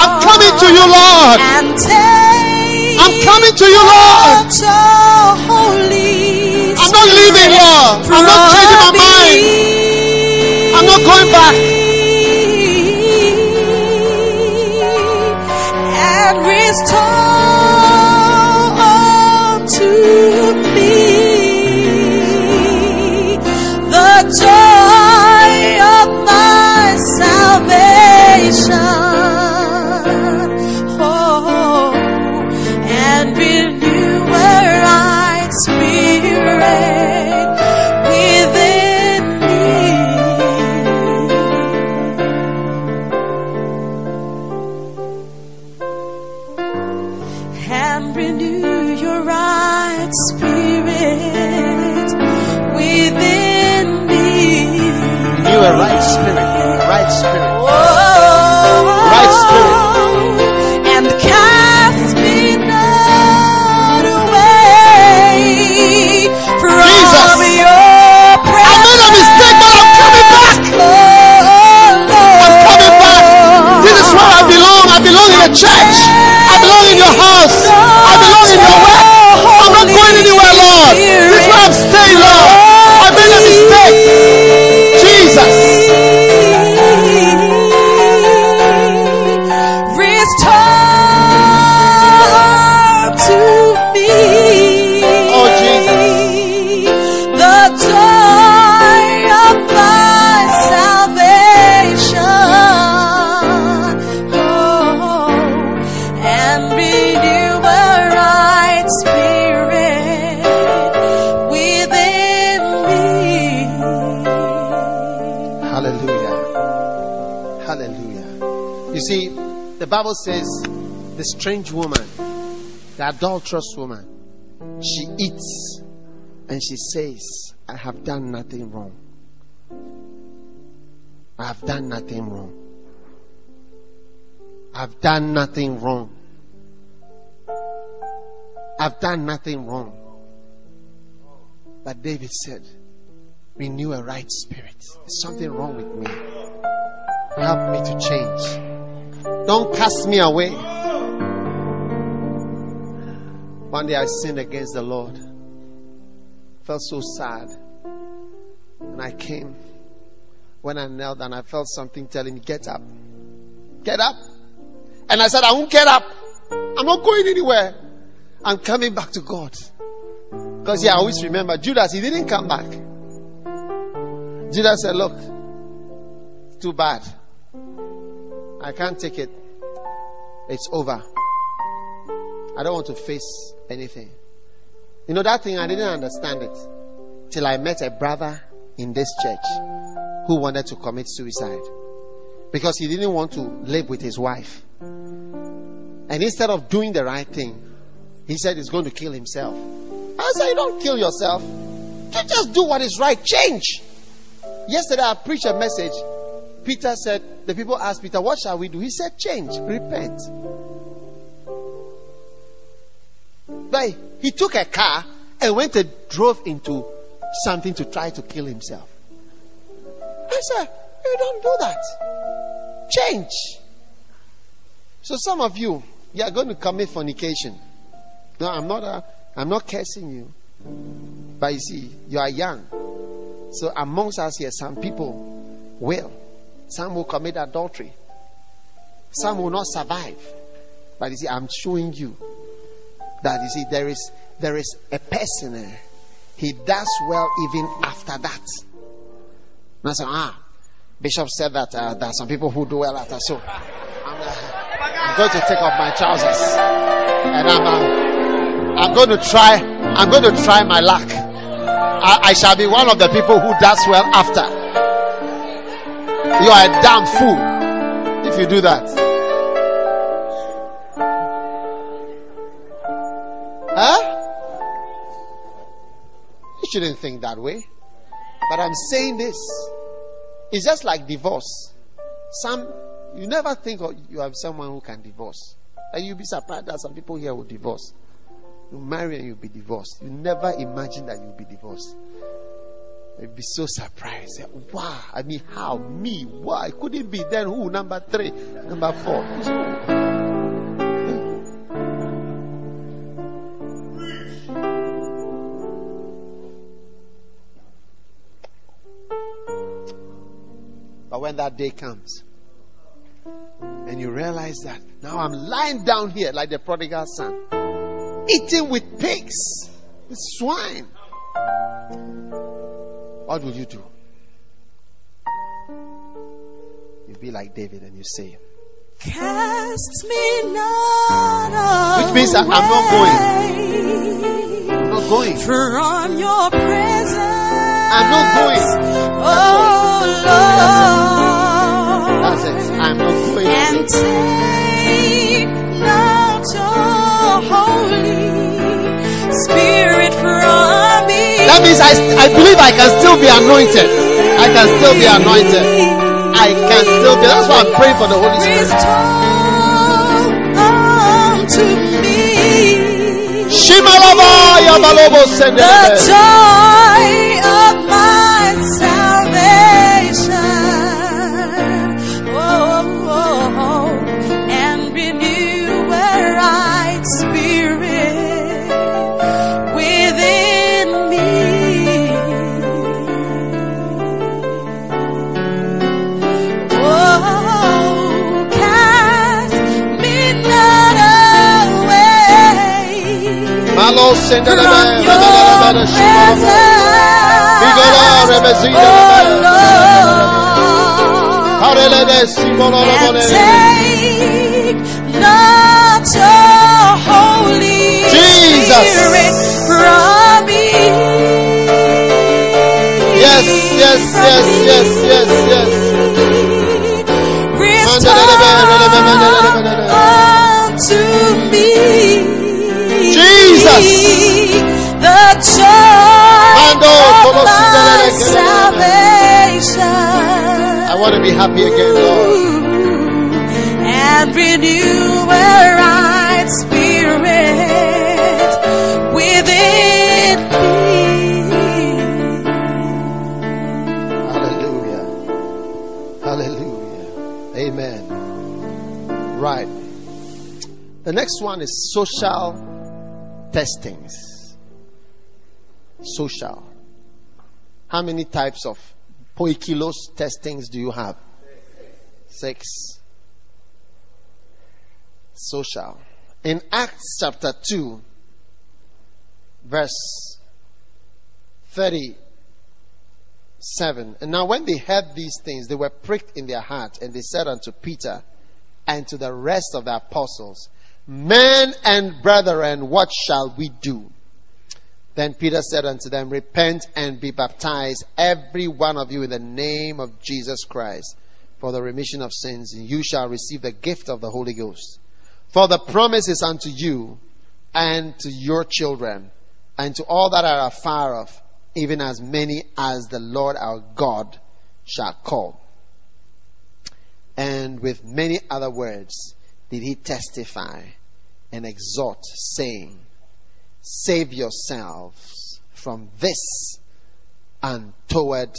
S2: I'm coming to you, Lord. I'm coming to you, Lord. I'm not leaving, Lord. I'm not changing my mind.
S3: A
S2: the Bible says the strange woman, the adulterous woman, she eats and she says, I have done nothing wrong. I have done nothing wrong. I've done nothing wrong. I've done nothing wrong. But David said, renew a right spirit. There's something wrong with me. Help me to change. Don't cast me away. One day I sinned against the Lord. Felt so sad. And I came. When I knelt and I felt something telling me, get up. Get up. And I said, I won't get up. I'm not going anywhere. I'm coming back to God. Because yeah, I always remember Judas, he didn't come back. Judas said, Look, too bad. I can't take it. It's over. I don't want to face anything. You know, that thing, I didn't understand it till I met a brother in this church who wanted to commit suicide. because he didn't want to live with his wife. And instead of doing the right thing, he said he's going to kill himself. I said, You don't kill yourself. You just do what is right. Change. Yesterday, I preached a message. Peter said, The people asked Peter, What shall we do? He said, Change, repent. But he took a car and went and drove into something to try to kill himself. I said, You don't do that. Change. So some of you, you are going to commit fornication. No, I'm not. A, I'm not cursing you. But you see, you are young. So amongst us here, some people will. Some will commit adultery. Some will not survive. But you see, I'm showing you that you see there is there is a person there. He does well even after that. And I said, ah, Bishop said that uh, there are some people who do well after. So I'm, uh, I'm going to take off my trousers and I'm. Uh, I'm going to try. I'm going to try my luck. I, I shall be one of the people who does well after. You are a damn fool if you do that. Huh? You shouldn't think that way. But I'm saying this. It's just like divorce. Some you never think of you have someone who can divorce. And you'll be surprised that some people here will divorce. You marry and you'll be divorced. You never imagine that you'll be divorced. You'll be so surprised. Wow. I mean, how? Me? Why? Could it be then who? Number three, number four. But when that day comes, and you realize that now I'm lying down here like the prodigal son eating with pigs, with swine. What will you do? You be like David and you say,
S3: Cast me not
S2: Which means I'm not going. I'm not going.
S3: From your presence.
S2: I'm not going.
S3: Oh
S2: Lord. I, I believe I can still be anointed. I can still be anointed. I can still be. That's why I'm praying for the Holy Spirit.
S3: Unto me
S2: Shimalaba Yabalobo
S3: the joy take not your Holy
S2: Jesus.
S3: Spirit from me.
S2: Yes, yes, yes, yes, yes, yes.
S3: Restore unto me
S2: Jesus.
S3: the joy of my salvation.
S2: I want to be happy again, Lord.
S3: and renew a right spirit within me.
S2: Hallelujah. Hallelujah. Amen. Right. The next one is social testings. Social. How many types of poikilos testings do you have? Six. Social. In Acts chapter 2, verse 37. And now when they heard these things, they were pricked in their heart, and they said unto Peter and to the rest of the apostles, Men and brethren, what shall we do? Then Peter said unto them, Repent and be baptized, every one of you, in the name of Jesus Christ, for the remission of sins, and you shall receive the gift of the Holy Ghost. For the promise is unto you and to your children and to all that are afar off, even as many as the Lord our God shall call. And with many other words did he testify and exhort, saying, Save yourselves from this untoward,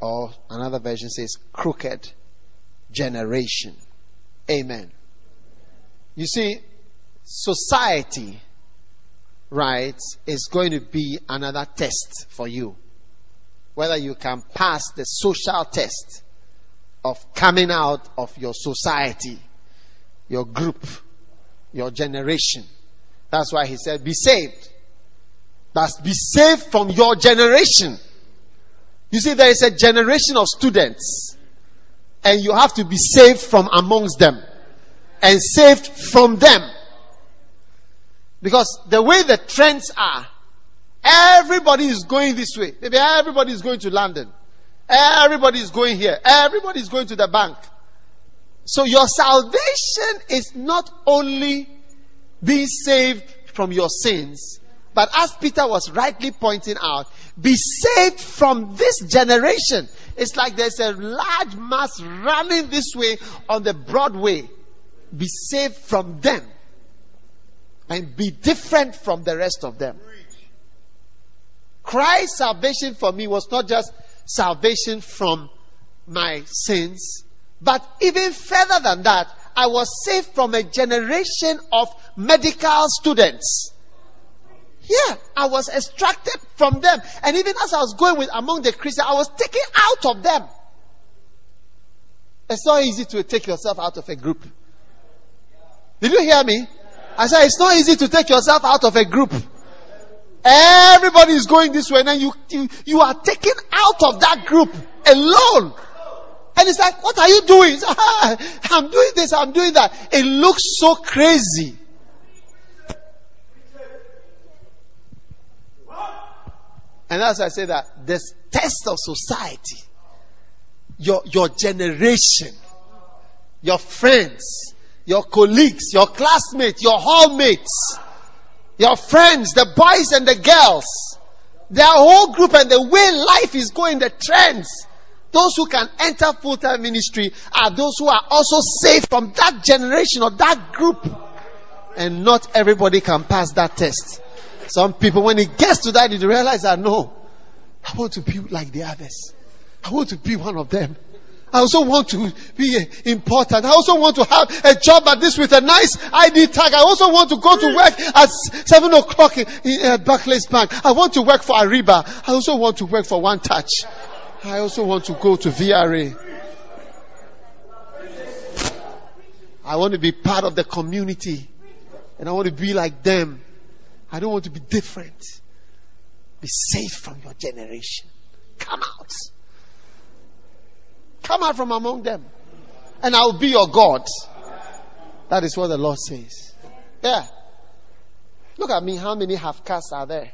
S2: or another version says, crooked generation. Amen. You see, society, right, is going to be another test for you. Whether you can pass the social test of coming out of your society, your group, your generation. That's why he said, be saved. But be saved from your generation. You see, there is a generation of students, and you have to be saved from amongst them and saved from them. Because the way the trends are, everybody is going this way. Maybe everybody is going to London. Everybody is going here. Everybody is going to the bank. So your salvation is not only being saved from your sins, but as Peter was rightly pointing out, be saved from this generation. It's like there's a large mass running this way on the Broadway. Be saved from them and be different from the rest of them. Christ's salvation for me was not just salvation from my sins, but even further than that, I was saved from a generation of medical students. Yeah, I was extracted from them. And even as I was going with among the Christians, I was taken out of them. It's not easy to take yourself out of a group. Did you hear me? I said it's not easy to take yourself out of a group. Everybody is going this way, and you, you, you are taken out of that group alone. And it's like, what are you doing? Ah, I'm doing this, I'm doing that. It looks so crazy. And as I say that, this test of society, your, your generation, your friends, your colleagues, your classmates, your hallmates, your friends, the boys and the girls, their whole group and the way life is going, the trends. Those who can enter full time ministry are those who are also saved from that generation or that group. And not everybody can pass that test. Some people, when it gets to that, they realize that no, I want to be like the others. I want to be one of them. I also want to be important. I also want to have a job at this with a nice ID tag. I also want to go to work at seven o'clock in, in uh, Barclays Bank. I want to work for Areeba. I also want to work for One Touch. I also want to go to VRA. I want to be part of the community. And I want to be like them. I don't want to be different. Be safe from your generation. Come out. Come out from among them. And I will be your God. That is what the Lord says. Yeah. Look at me. How many half castes are there?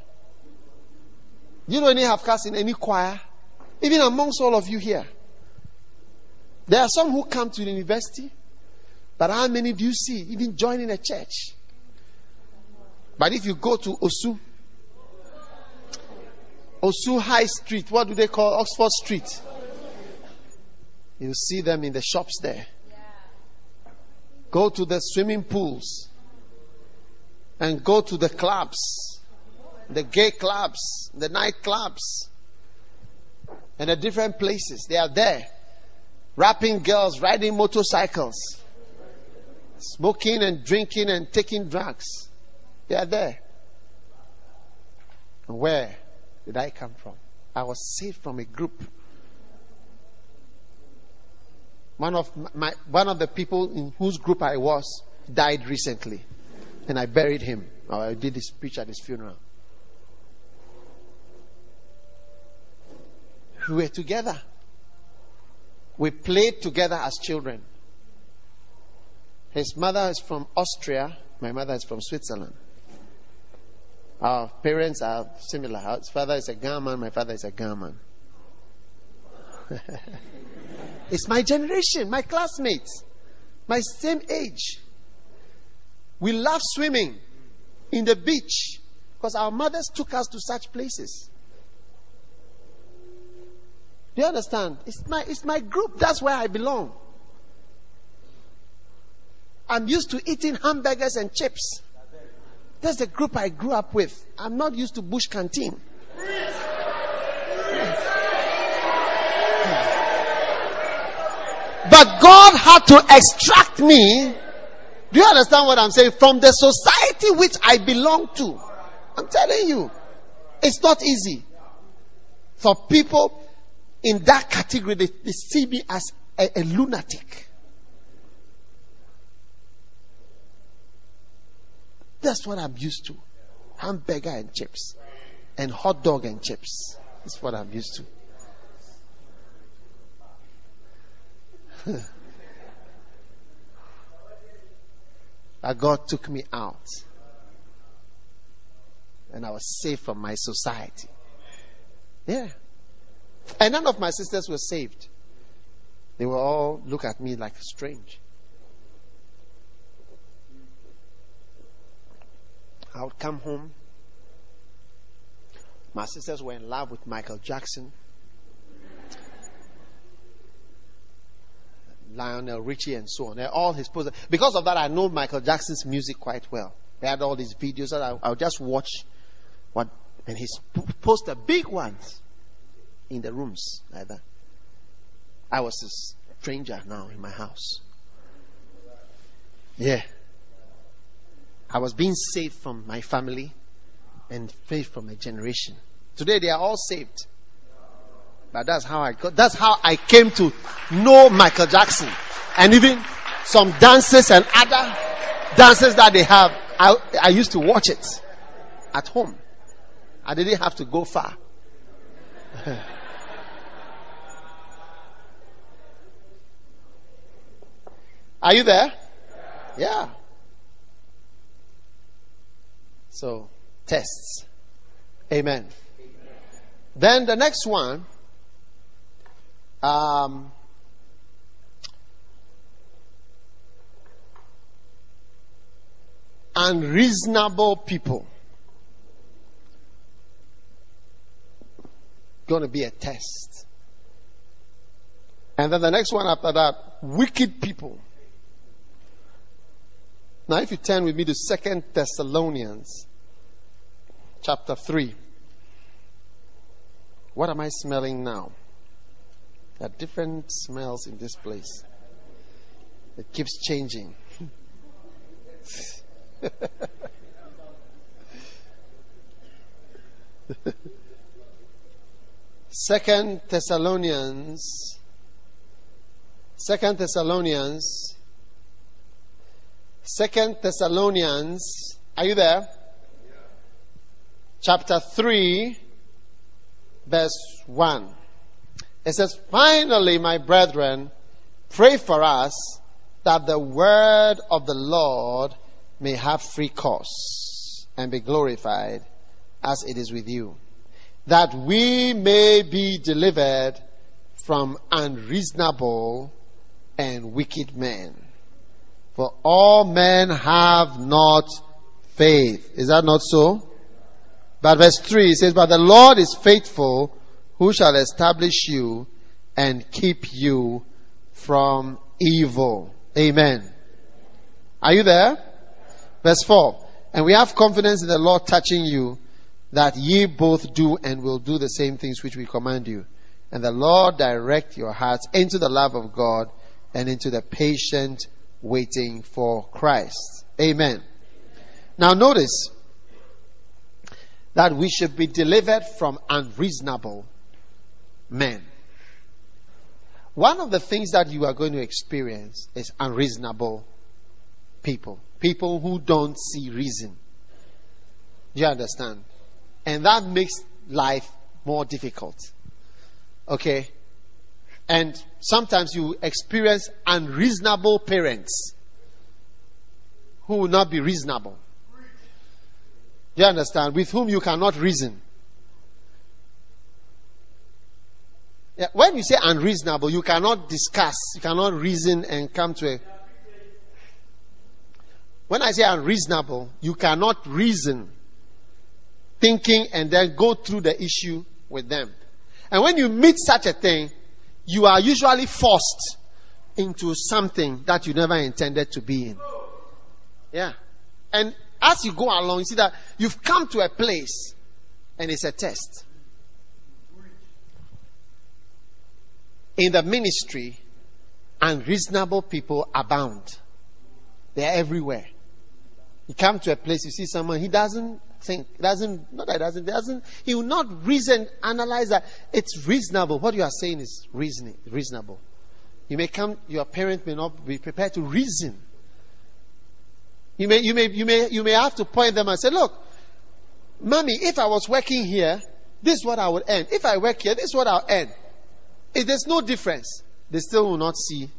S2: Do You know any half castes in any choir? Even amongst all of you here. There are some who come to the university, but how many do you see even joining a church? But if you go to Osu, Osu High Street, what do they call Oxford Street? You see them in the shops there. Go to the swimming pools and go to the clubs, the gay clubs, the night clubs, and the different places. They are there. Rapping girls, riding motorcycles, smoking and drinking and taking drugs. They are there. And where did I come from? I was saved from a group one of my, one of the people in whose group I was died recently, and I buried him. I did his speech at his funeral. We were together. We played together as children. His mother is from Austria. My mother is from Switzerland. Our parents are similar. His father is a German. My father is a German. It's my generation, my classmates, my same age. We love swimming in the beach because our mothers took us to such places. Do you understand? It's my, it's my group. That's where I belong. I'm used to eating hamburgers and chips. That's the group I grew up with. I'm not used to bush canteen. But God had to extract me. Do you understand what I'm saying? From the society which I belong to. I'm telling you, it's not easy. For people in that category, they, they see me as a, a lunatic. That's what I'm used to. Hamburger and chips. And hot dog and chips. That's what I'm used to. but God took me out. And I was saved from my society. Yeah. And none of my sisters were saved. They were all look at me like strange. I would come home. My sisters were in love with Michael Jackson, Lionel Richie, and so on. They're all his posters. Because of that, I know Michael Jackson's music quite well. They had all these videos that I, I would just watch what, and his poster, big ones in the rooms like that. I was a stranger now in my house. Yeah. I was being saved from my family and saved from my generation. Today they are all saved. But that's how I got, that's how I came to know Michael Jackson. And even some dances and other dances that they have, I, I used to watch it at home. I didn't have to go far. Are you there? Yeah. So, tests. Amen. Then the next one, um, unreasonable people. Going to be a test. And then the next one after that, wicked people. Now, if you turn with me to Second Thessalonians chapter 3. What am I smelling now? There are different smells in this place. It keeps changing. Second Thessalonians Second Thessalonians Second Thessalonians, are you there? Chapter 3, verse 1. It says, Finally, my brethren, pray for us that the word of the Lord may have free course and be glorified as it is with you, that we may be delivered from unreasonable and wicked men. For all men have not faith. Is that not so? But verse 3 says, But the Lord is faithful, who shall establish you and keep you from evil. Amen. Are you there? Verse 4. And we have confidence in the Lord touching you that ye both do and will do the same things which we command you. And the Lord direct your hearts into the love of God and into the patient waiting for Christ. Amen. Now notice that we should be delivered from unreasonable men. One of the things that you are going to experience is unreasonable people. People who don't see reason. Do you understand? And that makes life more difficult. Okay? And sometimes you experience unreasonable parents who will not be reasonable. You understand? With whom you cannot reason. Yeah, when you say unreasonable, you cannot discuss, you cannot reason and come to a. When I say unreasonable, you cannot reason, thinking, and then go through the issue with them. And when you meet such a thing, you are usually forced into something that you never intended to be in. Yeah. And as you go along, you see that you've come to a place and it's a test. In the ministry, unreasonable people abound. They're everywhere. You come to a place, you see someone, he doesn't think, doesn't, not that doesn't, doesn't, he will not reason, analyze that it's reasonable. What you are saying is reasoning, reasonable. You may come, your parent may not be prepared to reason. You may, you may, you may, you may have to point them and say, look, mommy, if I was working here, this is what I would earn. If I work here, this is what I'll earn. If there's no difference, they still will not see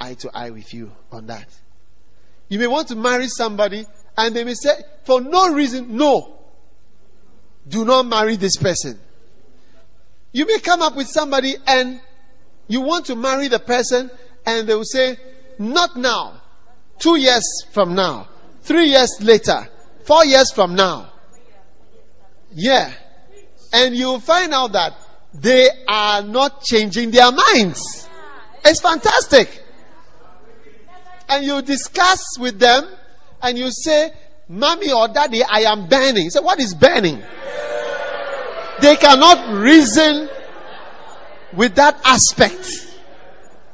S2: eye to eye with you on that. You may want to marry somebody and they may say, for no reason, no. Do not marry this person. You may come up with somebody and you want to marry the person and they will say, not now. Two years from now. Three years later. Four years from now. Yeah. And you'll find out that they are not changing their minds. It's fantastic. And you discuss with them and you say, Mommy or Daddy, I am burning. Say, what is burning? They cannot reason with that aspect.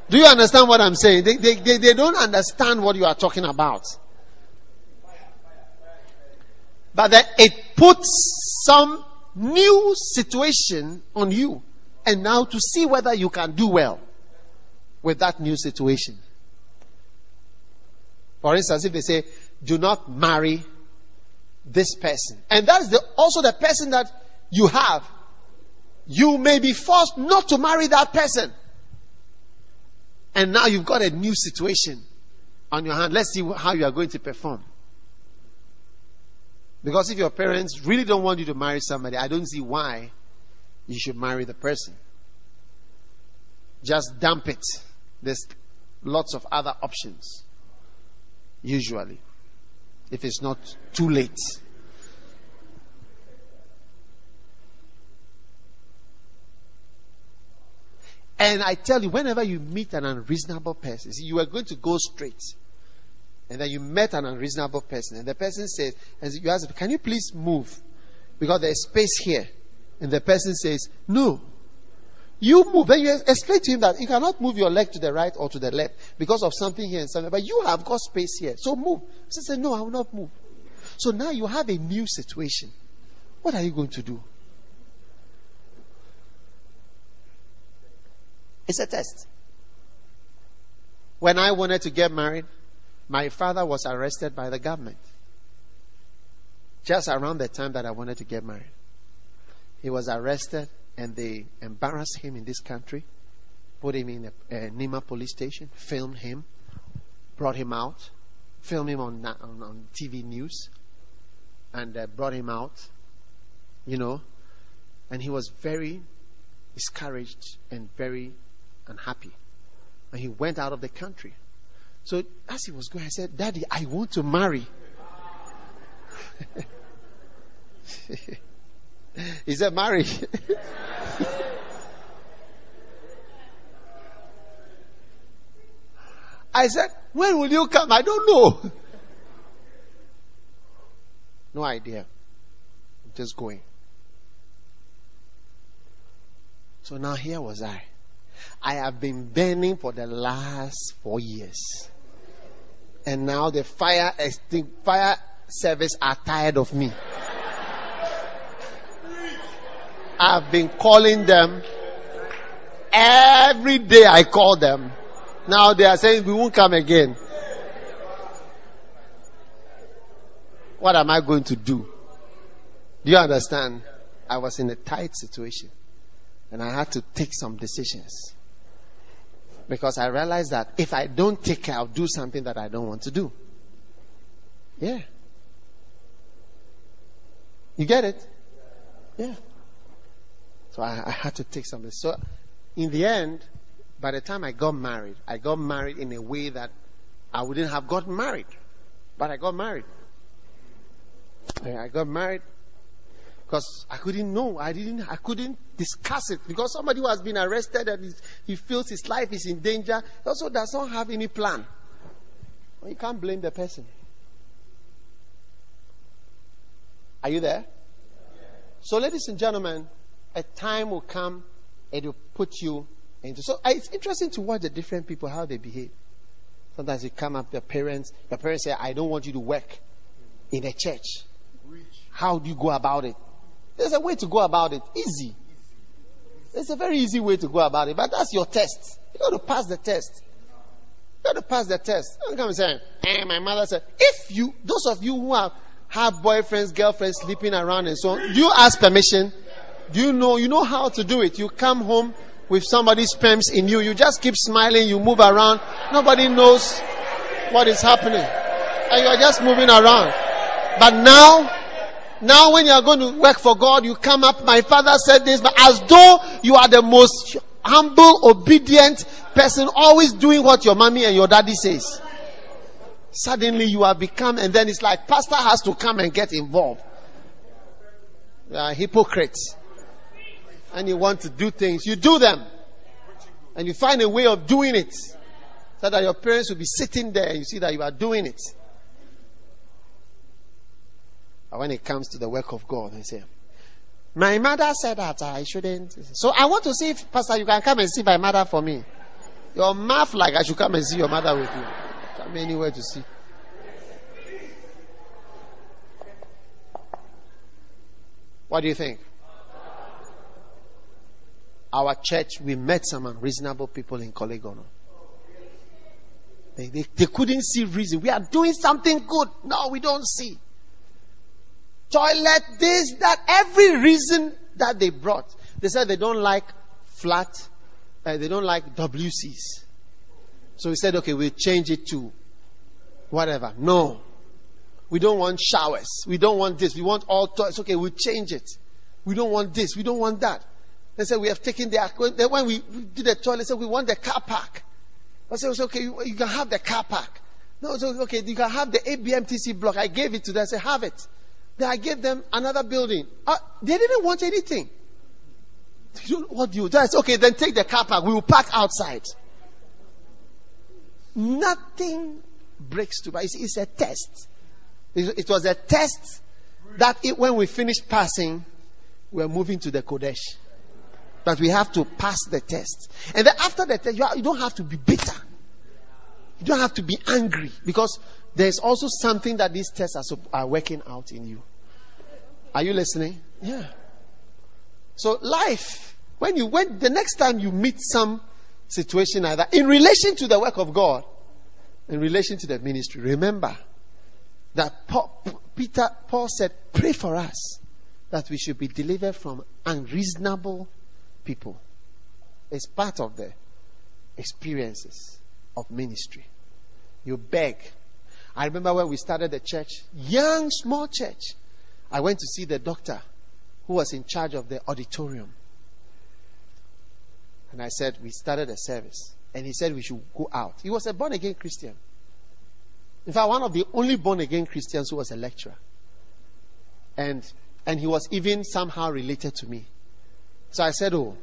S2: Do you understand what I'm saying? They, they, they, they don't understand what you are talking about. But then it puts some new situation on you. And now to see whether you can do well with that new situation. For instance, if they say, do not marry this person. And that's the, also the person that you have. You may be forced not to marry that person. And now you've got a new situation on your hand. Let's see how you are going to perform. Because if your parents really don't want you to marry somebody, I don't see why you should marry the person. Just dump it. There's lots of other options. Usually if it's not too late. And I tell you, whenever you meet an unreasonable person, see, you are going to go straight. And then you met an unreasonable person, and the person says, and you ask, Can you please move? Because there's space here. And the person says, No. You move. Then you explain to him that you cannot move your leg to the right or to the left because of something here and something. But you have got space here. So move. He said, No, I will not move. So now you have a new situation. What are you going to do? It's a test. When I wanted to get married, my father was arrested by the government. Just around the time that I wanted to get married. He was arrested and they embarrassed him in this country, put him in a, a Nima police station, filmed him, brought him out, filmed him on, on, on TV news, and uh, brought him out, you know, and he was very discouraged and very unhappy. And he went out of the country. So as he was going, I said, Daddy, I want to marry. He said, marry. I said, when will you come? I don't know. No idea. I'm just going. So now here was I. I have been burning for the last four years. And now the fire, fire service are tired of me. I've been calling them. Every day I call them. Now they are saying we won't come again. What am I going to do? Do you understand? I was in a tight situation and I had to take some decisions. Because I realized that if I don't take care, I'll do something that I don't want to do. Yeah. You get it? Yeah. So I, I had to take something. So in the end, by the time I got married, I got married in a way that I wouldn't have gotten married. But I got married. I got married because I couldn't know. I didn't. I couldn't discuss it because somebody who has been arrested and he feels his life is in danger also does not have any plan. Well, you can't blame the person. Are you there? So, ladies and gentlemen, a time will come it will put you into. So, it's interesting to watch the different people how they behave. Sometimes you come up, your parents, your parents say, "I don't want you to work in a church." How do you go about it? There's a way to go about it. Easy. It's a very easy way to go about it. But that's your test. You got to pass the test. You got to pass the test. Don't come and say, eh, my mother said, if you, those of you who have, have boyfriends, girlfriends sleeping around and so on, do you ask permission? Do you know, you know how to do it? You come home with somebody's sperms in you. You just keep smiling. You move around. Nobody knows what is happening. And you are just moving around. But now, now, when you are going to work for God, you come up. My father said this, but as though you are the most humble, obedient person, always doing what your mommy and your daddy says. Suddenly you have become, and then it's like pastor has to come and get involved. You are hypocrites. And you want to do things, you do them. And you find a way of doing it. So that your parents will be sitting there and you see that you are doing it. But when it comes to the work of God, they say, My mother said that I shouldn't. So I want to see if, Pastor, you can come and see my mother for me. Your mouth like I should come and see your mother with you. Come anywhere to see. What do you think? Our church, we met some unreasonable people in Korle Gonno. They, they, they couldn't see reason. We are doing something good. No, we don't see toilet, this, that, every reason that they brought. They said they don't like flat, uh, they don't like WCs. So we said, okay, we'll change it to whatever. No. We don't want showers. We don't want this. We want all toilets. Okay, we'll change it. We don't want this. We don't want that. They said, we have taken the, when we did the tour, they said, we want the car park. I said, okay, you, you can have the car park. No, so, okay, you can have the ABMTC block. I gave it to them. I said, have it. Then I gave them another building. Uh, they didn't want anything. what do you do? okay, then take the car park. We will park outside. Nothing breaks to It's, it's a test. It, it, was a test that it, when we finished passing, we are moving to the Qodesh. But we have to pass the test. And then after the test, you, are, you don't have to be bitter. You don't have to be angry because there's also something that these tests are, are working out in you. Are you listening? Yeah. So life, when you when the next time you meet some situation like that, in relation to the work of God, in relation to the ministry, remember that Paul, Peter Paul said, "Pray for us that we should be delivered from unreasonable people." It's part of the experiences of ministry. You beg I remember when we started the church, young, small church. I went to see the doctor who was in charge of the auditorium. And I said, We started a service. And he said we should go out. He was a born again Christian. In fact, one of the only born again Christians who was a lecturer. And, and he was even somehow related to me. So I said, Oh,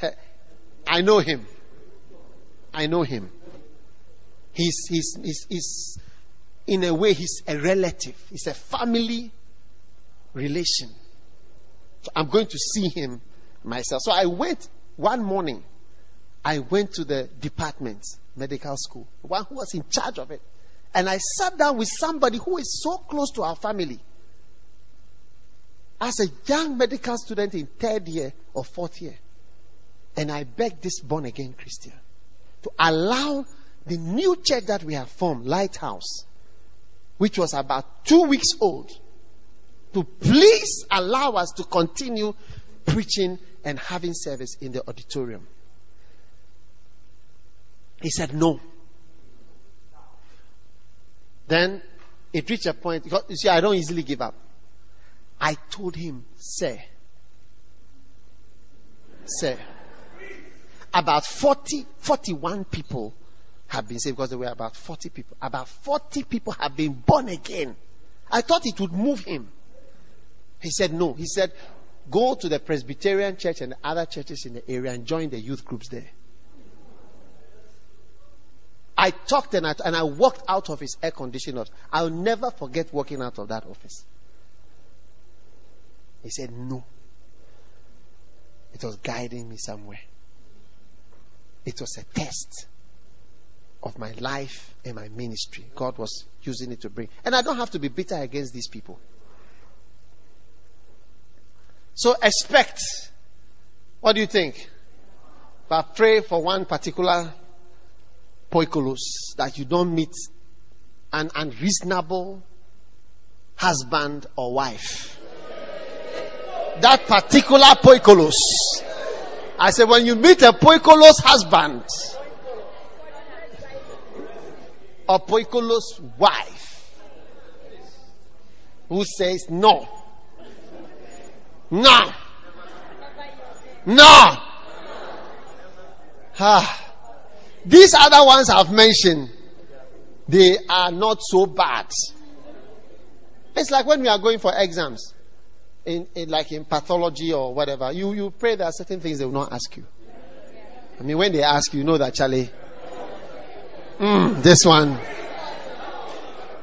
S2: I know him. I know him. He's, he's, he's, he's in a way, he's a relative, he's a family relation. So I'm going to see him myself. So I went one morning, I went to the department, medical school, one who was in charge of it. And I sat down with somebody who is so close to our family. As a young medical student in third year or fourth year. And I begged this born again Christian to allow the new church that we have formed, Lighthouse, which was about two weeks old, to please allow us to continue preaching and having service in the auditorium. He said no. Then it reached a point, you see, I don't easily give up. I told him, Sir, Sir, about 40, 41 people have been saved because there were about 40 people. About 40 people have been born again. I thought it would move him. He said, No. He said, Go to the Presbyterian church and other churches in the area and join the youth groups there. I talked and I, and I walked out of his air conditioned office. I'll never forget walking out of that office. He said, No. It was guiding me somewhere. It was a test of my life and my ministry. God was using it to bring. And I don't have to be bitter against these people. So expect. What do you think? But pray for one particular poikilos that you don't meet an unreasonable husband or wife. That particular poikilos. I said, when you meet a poikilos husband or poikilos wife who says no, no, no, ah. These other ones I've mentioned, they are not so bad. It's like when we are going for exams, in, in like in pathology or whatever. You you pray there are certain things they will not ask you. I mean, when they ask you, you know that Charlie, mm, this one,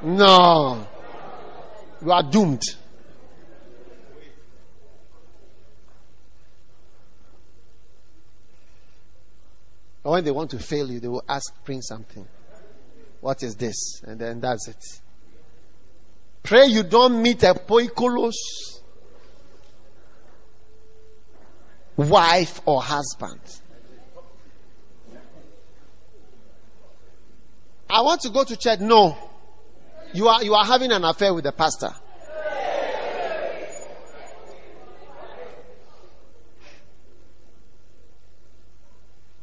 S2: no, you are doomed. Or when they want to fail you, they will ask, bring something. What is this? And then that's it. Pray you don't meet a poikilos wife or husband. I want to go to church. No. You are, you are having an affair with the pastor.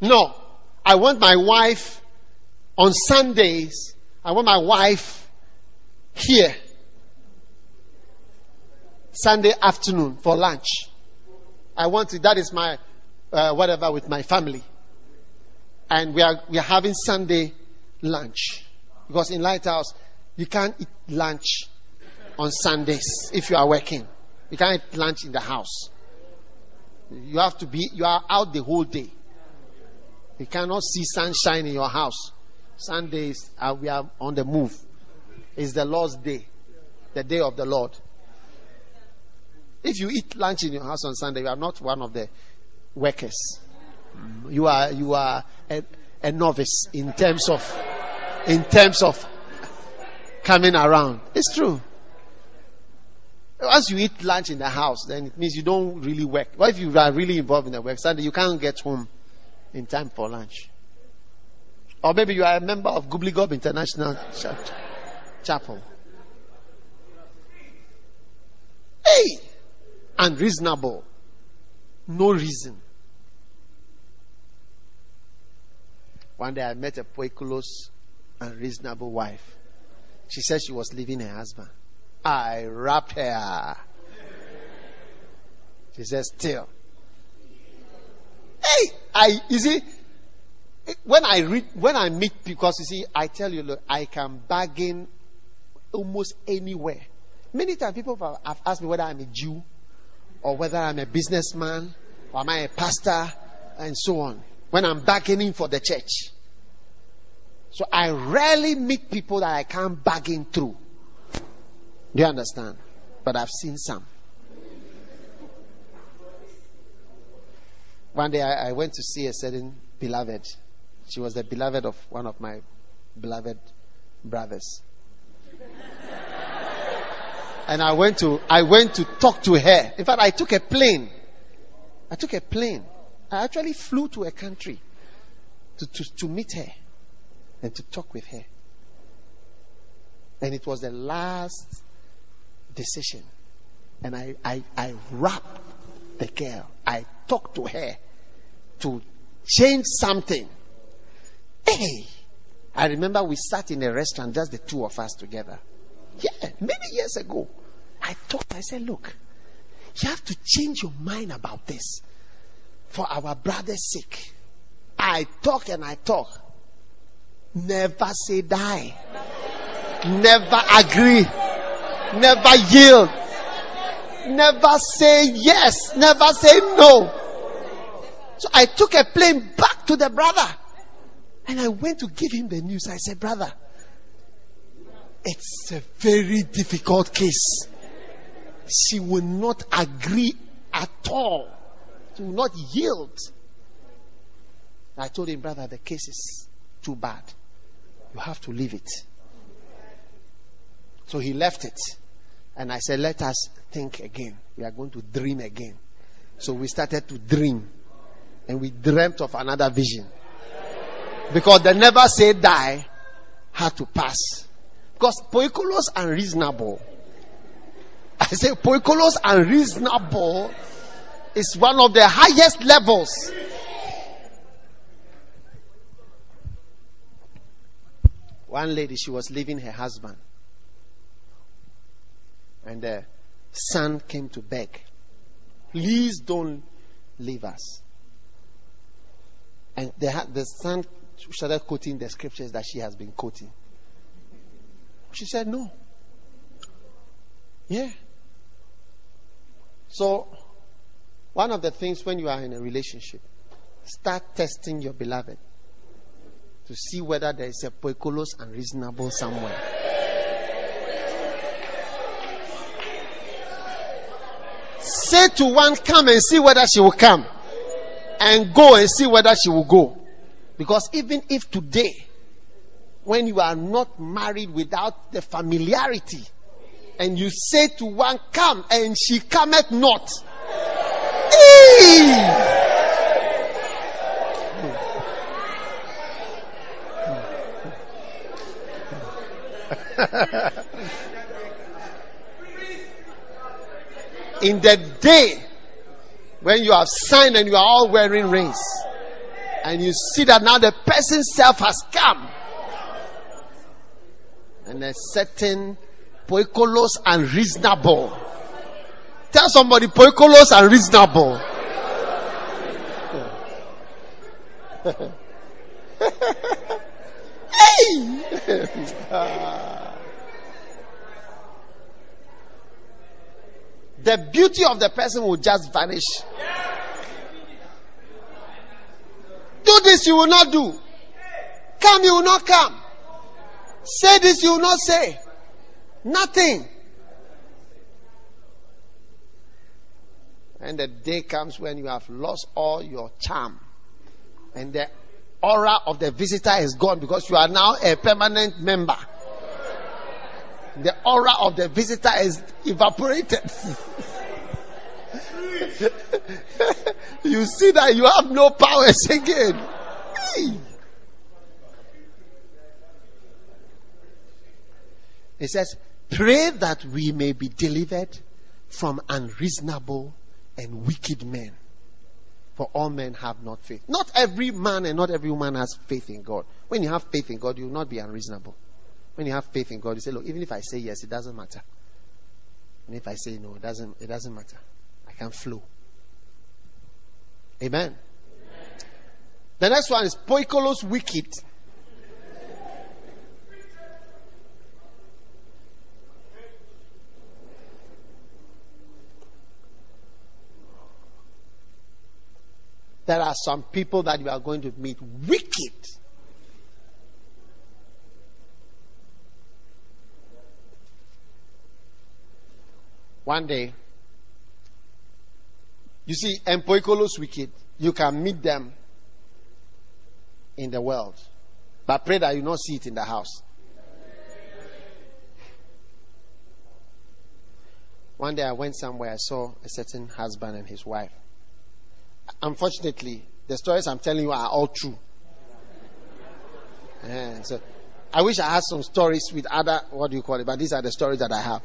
S2: No. I want my wife on Sundays. I want my wife here Sunday afternoon for lunch. I want it. That is my uh, whatever with my family, and we are we are having Sunday lunch because in Lighthouse you can't eat lunch on Sundays if you are working. You can't eat lunch in the house. You have to be. You are out the whole day. You cannot see sunshine in your house. Sundays, we are on the move. It's the Lord's day, the day of the Lord. If you eat lunch in your house on Sunday, you are not one of the workers. You are you are a, a novice in terms of in terms of coming around. It's true. Once you eat lunch in the house, then it means you don't really work. What if you are really involved in the work? Sunday, you can't get home in time for lunch. Or maybe you are a member of Gobblegob International Chapel. Hey! Unreasonable. No reason. One day I met a poikilos, unreasonable wife. She said she was leaving her husband. I wrapped her. She said, still. Hey, I you see when I read when I meet because you see I tell you look I can bargain almost anywhere. Many times people have asked me whether I'm a Jew or whether I'm a businessman or am I a pastor and so on. When I'm bargaining for the church. So I rarely meet people that I can't bargain through. Do you understand? But I've seen some. One day I, I went to see a certain beloved. She was the beloved of one of my beloved brothers. And I went to I went to talk to her. In fact, I took a plane. I took a plane. I actually flew to a country to, to, to meet her and to talk with her. And it was the last decision. And I, I, I wrapped the girl. I talked to her to change something. Hey, I remember we sat in a restaurant, just the two of us together. Yeah, many years ago. I talked, I said, look, you have to change your mind about this for our brother's sake. I talk and I talk. Never say die. Never agree. Never yield. Never say yes. Never say no. So I took a plane back to the brother. And I went to give him the news. I said, brother, it's a very difficult case. She will not agree at all. She will not yield. I told him, brother, the case is too bad. You have to leave it. So he left it. And I said, let us think again. We are going to dream again. So we started to dream. And we dreamt of another vision. Because the never say die had to pass. Because poikilos unreasonable. I say poikilos unreasonable is one of the highest levels. One lady, she was leaving her husband. And the son came to beg, Please don't leave us. And the, the son started quoting the scriptures that she has been quoting. She said, No. Yeah. So, one of the things when you are in a relationship, start testing your beloved to see whether there is a poikilos reasonable somewhere. Say to one, come and see whether she will come. And go and see whether she will go. Because even if today, when you are not married without the familiarity, and you say to one, come, and she cometh not. In the day when you have signed and you are all wearing rings, and you see that now the person's self has come, and a certain poikilos reasonable. Tell somebody poikilos unreasonable. hey! the beauty of the person will just vanish. Do this, you will not do. Come, you will not come. Say this, you will not say. Nothing. And the day comes when you have lost all your charm. And the aura of the visitor is gone because you are now a permanent member. The aura of the visitor is evaporated. you see that you have no powers again. It says, Pray that we may be delivered from unreasonable and wicked men. For all men have not faith. Not every man and not every woman has faith in God. When you have faith in God, you will not be unreasonable. When you have faith in God, you say, Look, even if I say yes, it doesn't matter. And if I say no, it doesn't, it doesn't matter. I can flow. Amen. Amen. The next one is poikilos wicked. There are some people that you are going to meet wicked. One day, you see, Empoikolos wicked, you can meet them in the world. But pray that you not see it in the house. One day I went somewhere, I saw a certain husband and his wife unfortunately, the stories I'm telling you are all true. Yeah, so I wish I had some stories with other, what do you call it, but these are the stories that I have.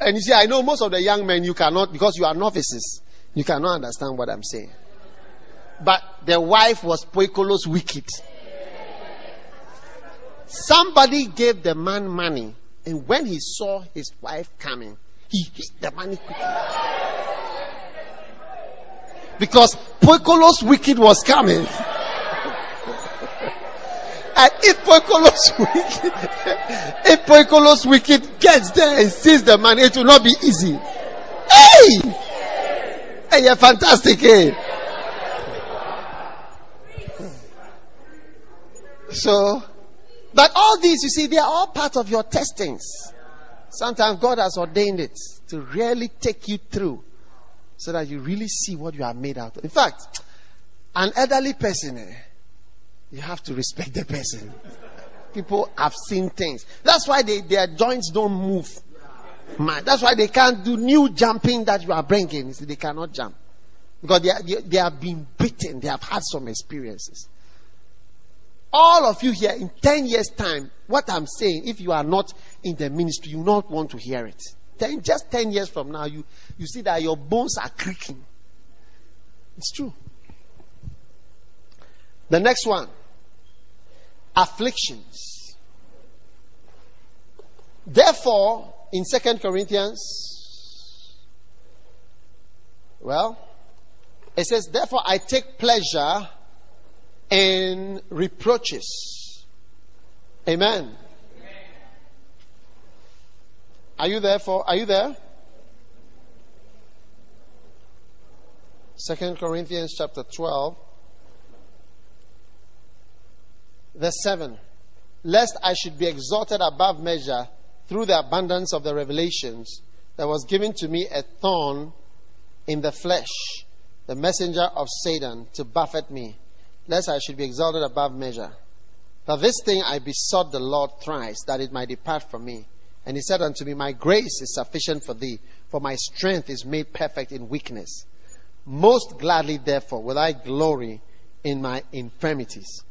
S2: And you see, I know most of the young men you cannot, because you are novices, you cannot understand what I'm saying. But the wife was poikilos wicked. Somebody gave the man money, and when he saw his wife coming, he hit the money quickly. Because Poikolos wicked was coming. And if Poikolos wicked, if Poikolos wicked gets there and sees the money, it will not be easy. Hey! Hey, you're fantastic, eh? So, but all these, you see, they are all part of your testings. Sometimes God has ordained it to really take you through so that you really see what you are made out of. In fact, an elderly person, eh, you have to respect the person. People have seen things. That's why they, their joints don't move. Man, that's why they can't do new jumping that you are bringing. They cannot jump. Because they, they, they have been beaten. They have had some experiences. All of you here in 10 years' time, what I'm saying, if you are not in the ministry, you not want to hear it. Ten, just 10 years from now, you, you see that your bones are creaking. It's true. The next one afflictions. Therefore, in Second Corinthians, well, it says, Therefore I take pleasure in reproaches. Amen. Are you there for are you there? Second Corinthians chapter 12 verse 7 lest I should be exalted above measure through the abundance of the revelations there was given to me a thorn in the flesh the messenger of Satan to buffet me lest I should be exalted above measure for this thing I besought the Lord thrice that it might depart from me and he said unto me, My grace is sufficient for thee, for my strength is made perfect in weakness. Most gladly, therefore, will I glory in my infirmities,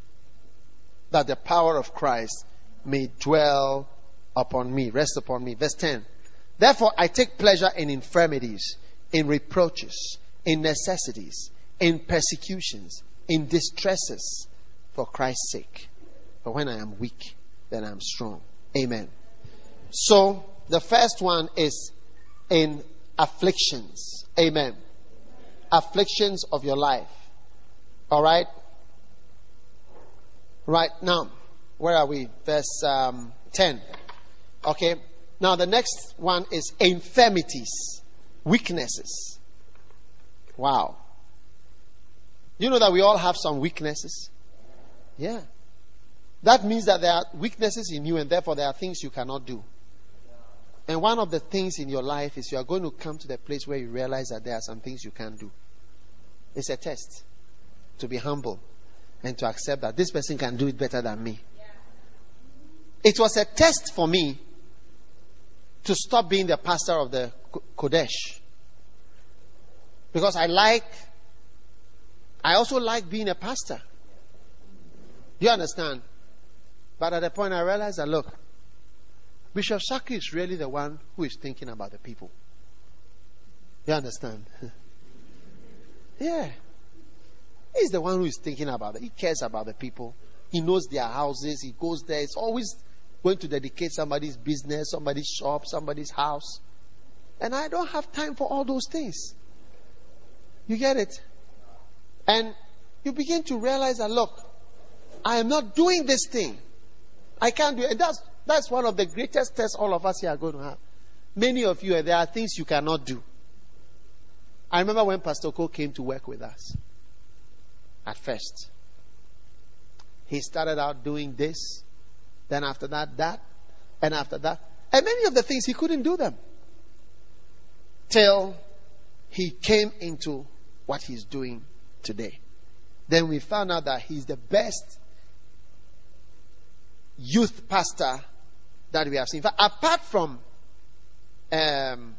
S2: that the power of Christ may dwell upon me, rest upon me. Verse 10. Therefore, I take pleasure in infirmities, in reproaches, in necessities, in persecutions, in distresses, for Christ's sake. For when I am weak, then I am strong. Amen. So, the first one is in afflictions. Amen. Afflictions of your life. All right? Right now, where are we? Verse um, 10. Okay. Now, the next one is infirmities, weaknesses. Wow. You know that we all have some weaknesses? Yeah. That means that there are weaknesses in you, and therefore there are things you cannot do. And one of the things in your life is you are going to come to the place where you realize that there are some things you can't do. It's a test to be humble and to accept that this person can do it better than me. It was a test for me to stop being the pastor of the Qodesh Because I like, I also like being a pastor. You understand? But at the point I realized that, look, Bishop Saki is really the one who is thinking about the people. You understand? yeah. He's the one who is thinking about it. He cares about the people. He knows their houses. He goes there. He's always going to dedicate somebody's business, somebody's shop, somebody's house. And I don't have time for all those things. You get it? And you begin to realize that, look, I am not doing this thing. I can't do it. And that's that's one of the greatest tests all of us here are going to have. Many of you, there are things you cannot do. I remember when Pastor Cole came to work with us at first. He started out doing this, then after that, that, and after that. And many of the things he couldn't do them. Till he came into what he's doing today. Then we found out that he's the best youth pastor that we have seen. apart from um,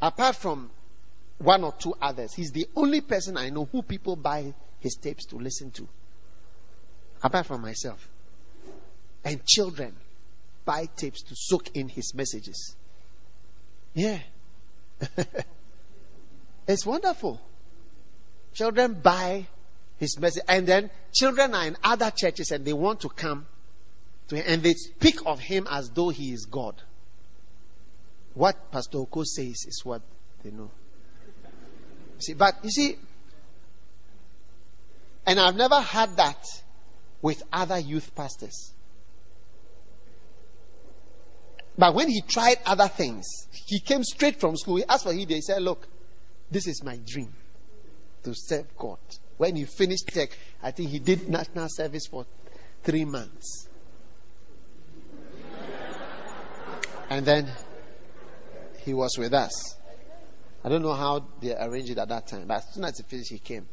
S2: apart from one or two others, he's the only person I know who people buy his tapes to listen to. Apart from myself. And children buy tapes to soak in his messages. Yeah. it's wonderful. Children buy his message. And then children are in other churches and they want to come to him and they speak of him as though he is God. What Pastor Oko says is what they know. See, but you see, and I've never had that with other youth pastors. But when he tried other things, he came straight from school. He asked for Hide. He said, Look, this is my dream to serve God. When he finished tech, I think he did national service for three months. And then he was with us. I don't know how they arranged it at that time, but as soon as he finished, he came.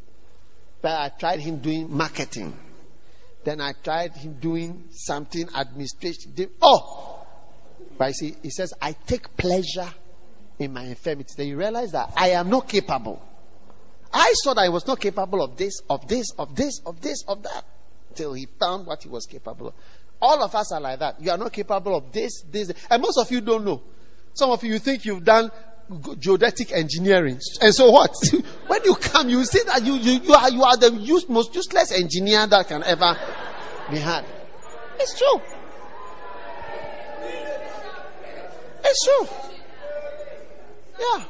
S2: But I tried him doing marketing. Then I tried him doing something administration. Oh! But see, he says, I take pleasure in my infirmity. Then you realize that I am not capable. I thought I was not capable of this, of this, of this, of this, of that. Till he found what he was capable of. All of us are like that. You are not capable of this, this, and most of you don't know. Some of you think you've done geodetic engineering. And so what? when you come, you see that you, you, you are, you are the use, most useless engineer that can ever be had. It's true. It's true. Yeah.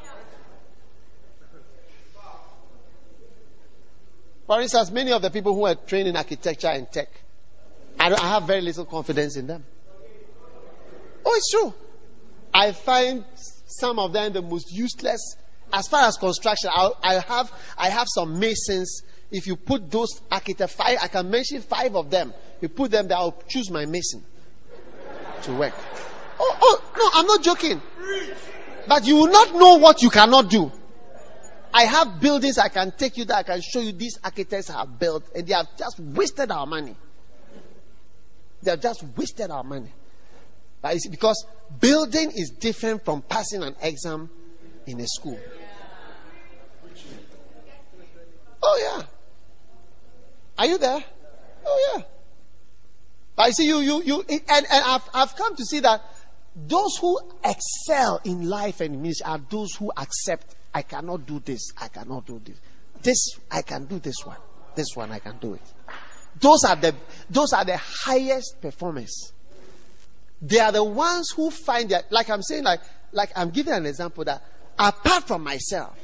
S2: For instance, many of the people who are trained in architecture and tech, I, I have very little confidence in them. Oh, it's true. I find some of them the most useless. As far as construction, i I have I have some masons. If you put those architects, five, I can mention five of them. You put them there, I'll choose my mason to work. Oh, oh, no, I'm not joking. But you will not know what you cannot do. I have buildings I can take you there, I can show you these architects have built, and they have just wasted our money. They have just wasted our money. Because building is different from passing an exam in a school. Oh, yeah. Are you there? Oh, yeah. But I see you, you, you, and, and I've, I've come to see that those who excel in life and ministry are those who accept, I cannot do this, I cannot do this. This, I can do this one. This one, I can do it. Those are the, those are the highest performers. They are the ones who find that, like I'm saying, like, like I'm giving an example that apart from myself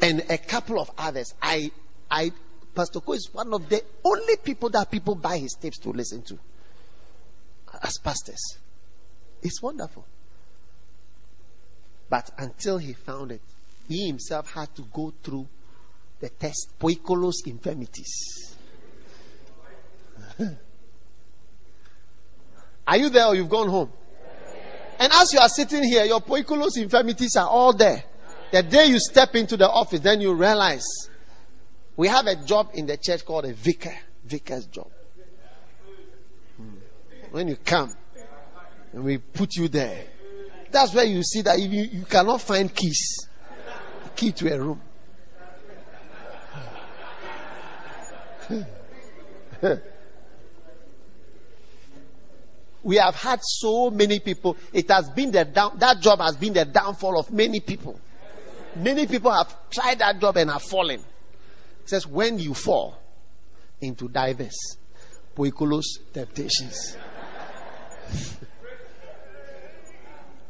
S2: and a couple of others, I, I, Pastor Ko is one of the only people that people buy his tapes to listen to as pastors. It's wonderful. But until he found it, he himself had to go through the test, poikilos infirmities. Are you there or you've gone home? And as you are sitting here, your poikilos infirmities are all there. The day you step into the office, then you realize we have a job in the church called a vicar. Vicar's job. Hmm. When you come and we put you there, that's where you see that you, you cannot find keys, key to a room. we have had so many people. It has been the down, that job has been the downfall of many people. Many people have tried that job and have fallen. It says, when you fall into diverse poikilos temptations.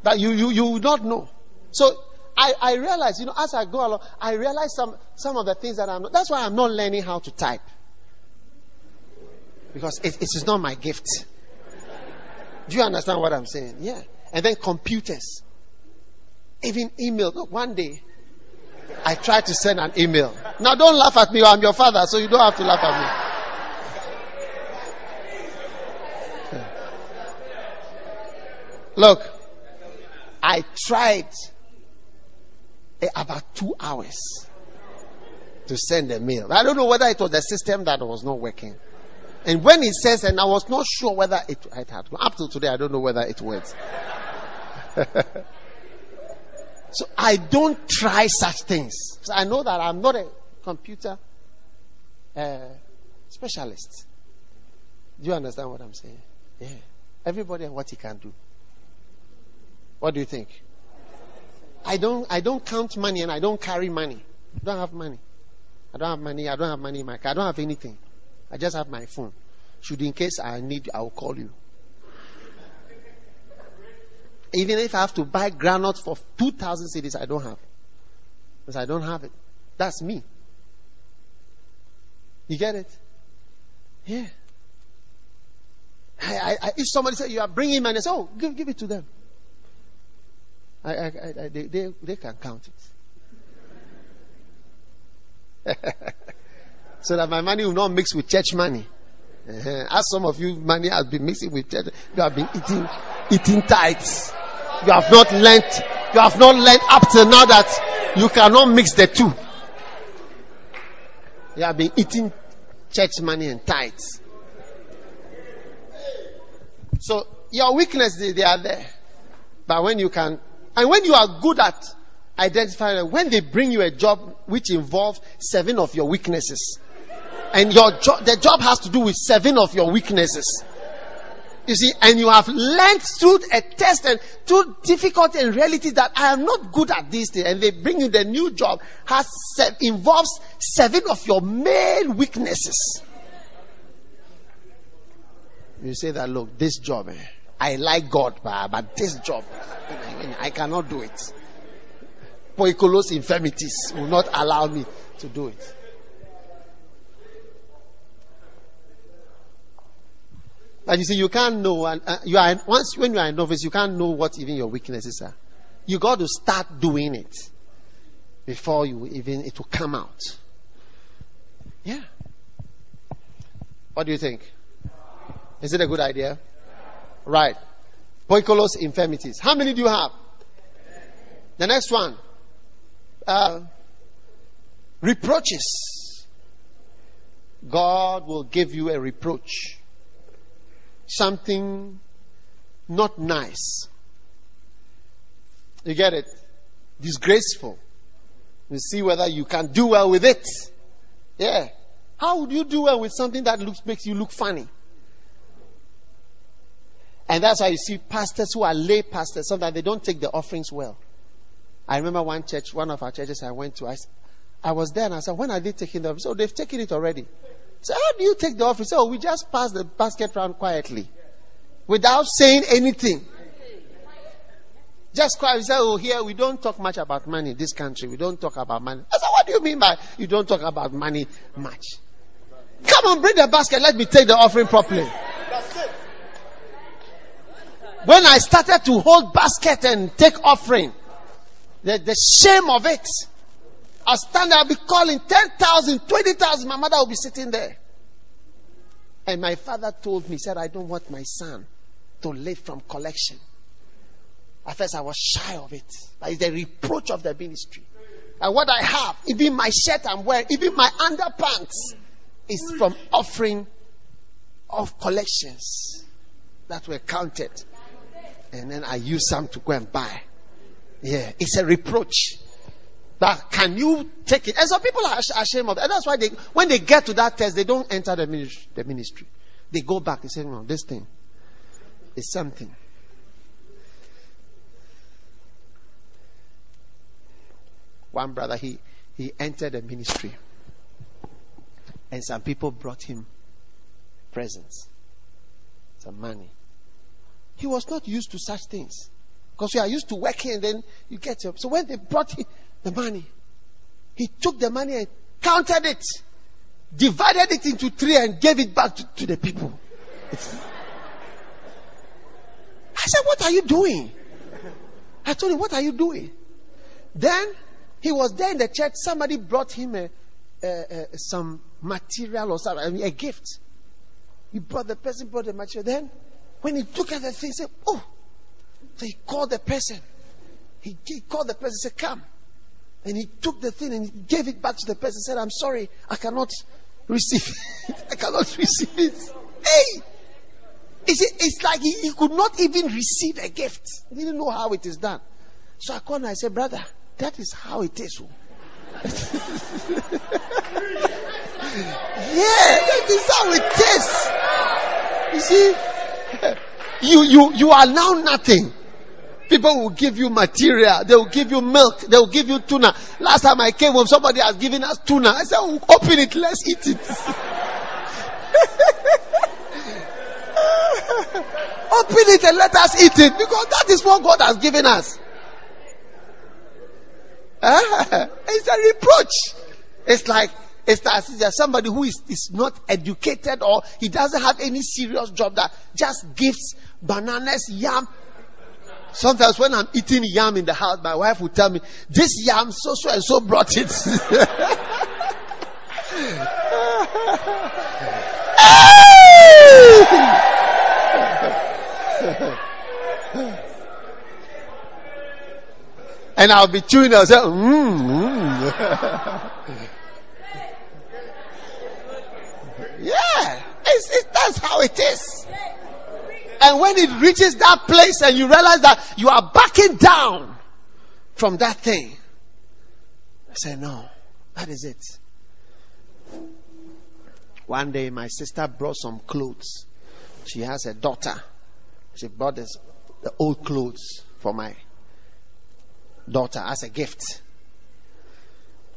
S2: that you, you, you would not know. So I, I realize, you know, as I go along, I realize some, some of the things that I'm not, that's why I'm not learning how to type. Because it, it is not my gift. Do you understand what I'm saying? Yeah. And then computers. Even email. Look, one day, I tried to send an email. Now, don't laugh at me. I'm your father, so you don't have to laugh at me. Look, I tried about two hours to send a mail. I don't know whether it was the system that was not working. And when it says, and I was not sure whether it, it had, up to today, I don't know whether it works. so I don't try such things. I know that I'm not a computer uh, specialist. Do you understand what I'm saying? Yeah. Everybody and what he can do. What do you think? I don't, I don't count money and I don't carry money. I don't have money. I don't have money. I don't have money in my car. I don't have anything. I just have my phone. Should in case I need, I will call you. Even if I have to buy granules for 2,000 cedis, I don't have. Because I don't have it. That's me. You get it? Yeah. I, I, if somebody said you are bringing money, I say, oh, give, give it to them. I, I, I, they, they, they can count it. so that my money will not mix with church money. Uh-huh. As some of you, money has been mixing with church. You have been eating, eating tithes. You have not learned, you have not learned up to now that you cannot mix the two. You have been eating church money and tithes. So your weaknesses they are there. But when you can and when you are good at identifying when they bring you a job which involves seven of your weaknesses, and your job the job has to do with seven of your weaknesses. You see, and you have learned through a test and through difficulty and reality that I am not good at this thing, and they bring you the new job has involves seven of your main weaknesses. You say that look, this job, eh, I like God, but this job, I cannot do it. Poikilos infirmities will not allow me to do it. But you see, you can't know. And uh, you are once when you are a novice, you can't know what even your weaknesses are. You got to start doing it before you even it will come out. Yeah. What do you think? Is it a good idea? Right. Poikilos infirmities. How many do you have? The next one. Uh, reproaches. God will give you a reproach something not nice. You get it? Disgraceful. You see whether you can do well with it. Yeah. How would you do well with something that looks makes you look funny? And that's why you see pastors who are lay pastors, sometimes they don't take the offerings well. I remember one church, one of our churches I went to, I, I was there and I said, when are they taking the offering? So oh, they've taken it already. So how do you take the offering? So oh, we just pass the basket round quietly without saying anything. Just quiet. We say, oh, here we don't talk much about money in this country. We don't talk about money. I said, what do you mean by you don't talk about money much? Come on, bring the basket. Let me take the offering properly. When I started to hold basket and take offering, the, the shame of it. I'll stand there, I'll be calling 10,000, 20,000. My mother will be sitting there. And my father told me, said, I don't want my son to live from collection. At first, I was shy of it. But it's the reproach of the ministry. And what I have, even my shirt I'm wearing, even my underpants, is from offering of collections that were counted. And then I use some to go and buy. Yeah, it's a reproach. But can you take it? And some people are ashamed of it. And that's why they, when they get to that test, they don't enter the ministry. The ministry. They go back. and say, no, this thing is something. One brother, he, he entered the ministry. And some people brought him presents, some money. He was not used to such things. Because you are used to working and then you get up. So when they brought him, the money. He took the money and counted it, divided it into three, and gave it back to, to the people. I said, What are you doing? I told him, What are you doing? Then he was there in the church. Somebody brought him a, a, a, some material or something, I mean, a gift. He brought the person, brought the material. Then, when he took at the thing, he said, Oh. So he called the person. He, he called the person, said, Come. And he took the thing and he gave it back to the person. Said, I'm sorry, I cannot receive it. I cannot receive it. Hey! It's, it's like he, he, could not even receive a gift. He didn't know how it is done. So I called and I said, Brother, that is how it is. Oh. yeah, that is how it is. You see, you, you, you are now nothing. People will give you material. They will give you milk. They will give you tuna. Last time I came home, somebody has given us tuna. I said, oh, open it. Let's eat it. open it and let us eat it because that is what God has given us. it's a reproach. It's like it's like there's somebody who is, is not educated or he doesn't have any serious job that just gives bananas, yam. Sometimes when I'm eating yam in the house, my wife will tell me, This yam, so so and so brought it. and I'll be chewing. I'll say, mm, mm. yeah, it's, that's how it is. And when it reaches that place and you realize that you are backing down from that thing, I say, no, that is it. One day, my sister brought some clothes. She has a daughter. She brought this, the old clothes for my daughter as a gift.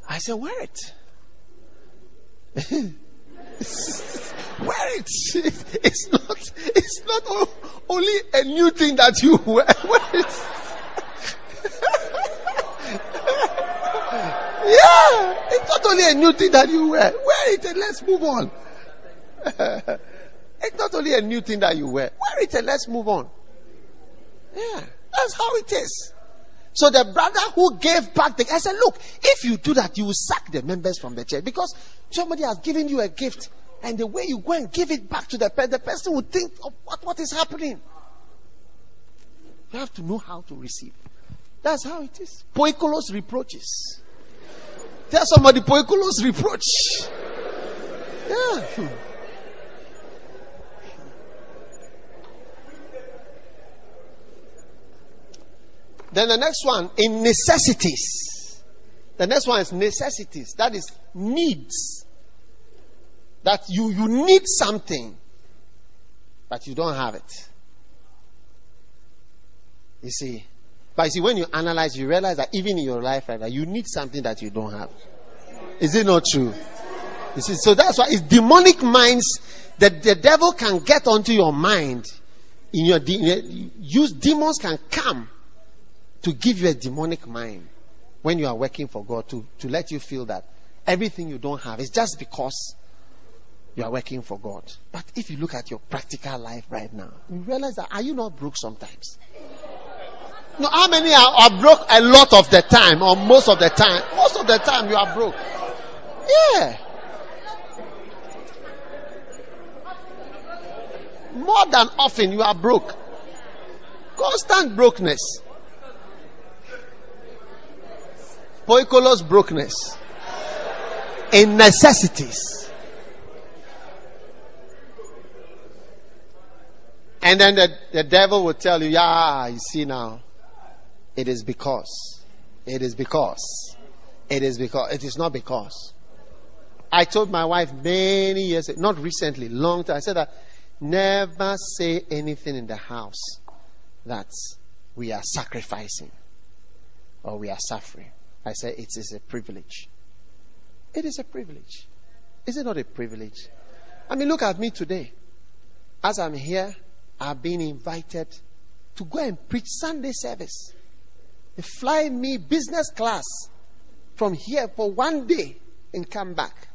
S2: I said, Wear it. wear it. It's not, it's not only a new thing that you wear. wear it. yeah, it's not only a new thing that you wear. Wear it and let's move on. it's not only a new thing that you wear. Wear it and let's move on. Yeah, that's how it is. So the brother who gave back the, I said, look, if you do that, you will sack the members from the church because somebody has given you a gift and the way you go and give it back to the person, the person will think of what, what is happening. You have to know how to receive. That's how it is. Poikilos reproaches. Tell somebody Poikilos reproach. Yeah. Then the next one, in necessities. The next one is necessities. That is needs. That you, you need something, but you don't have it. You see. But you see, when you analyze, you realize that even in your life right you need something that you don't have. Is it not true? You see, so that's why it's demonic minds that the devil can get onto your mind. In your, use demons can come to give you a demonic mind when you are working for God to, to let you feel that everything you don't have is just because you are working for God. But if you look at your practical life right now, you realize that are you not broke sometimes? No, how many are, are broke a lot of the time or most of the time? Most of the time you are broke. Yeah. More than often you are broke. Constant brokenness. Poikilos brokenness. In necessities. And then the, the devil will tell you, yeah, you see now, it is because. It is because. It is because. It is not because. I told my wife many years, not recently, long time, I said that never say anything in the house that we are sacrificing or we are suffering. I say it is a privilege. It is a privilege. Is it not a privilege? I mean, look at me today. As I'm here, I've been invited to go and preach Sunday service. They fly me business class from here for one day and come back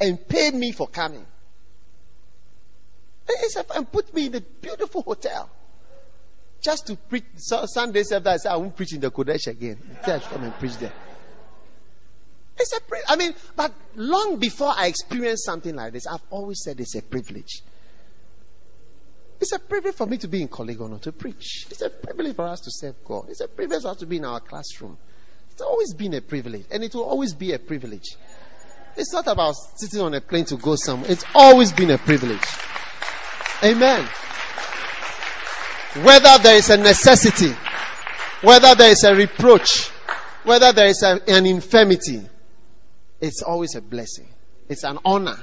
S2: and pay me for coming. And put me in a beautiful hotel just to preach Sundays after I said I won't preach in the Qodesh again. I come and preach there. It's a pri- I mean, but long before I experienced something like this, I've always said it's a privilege. It's a privilege for me to be in Korle Gonno to preach. It's a privilege for us to serve God. It's a privilege for us to be in our classroom. It's always been a privilege, and it will always be a privilege. It's not about sitting on a plane to go somewhere. It's always been a privilege. Amen. Whether there is a necessity, whether there is a reproach, whether there is a, an infirmity, it's always a blessing. It's an honor.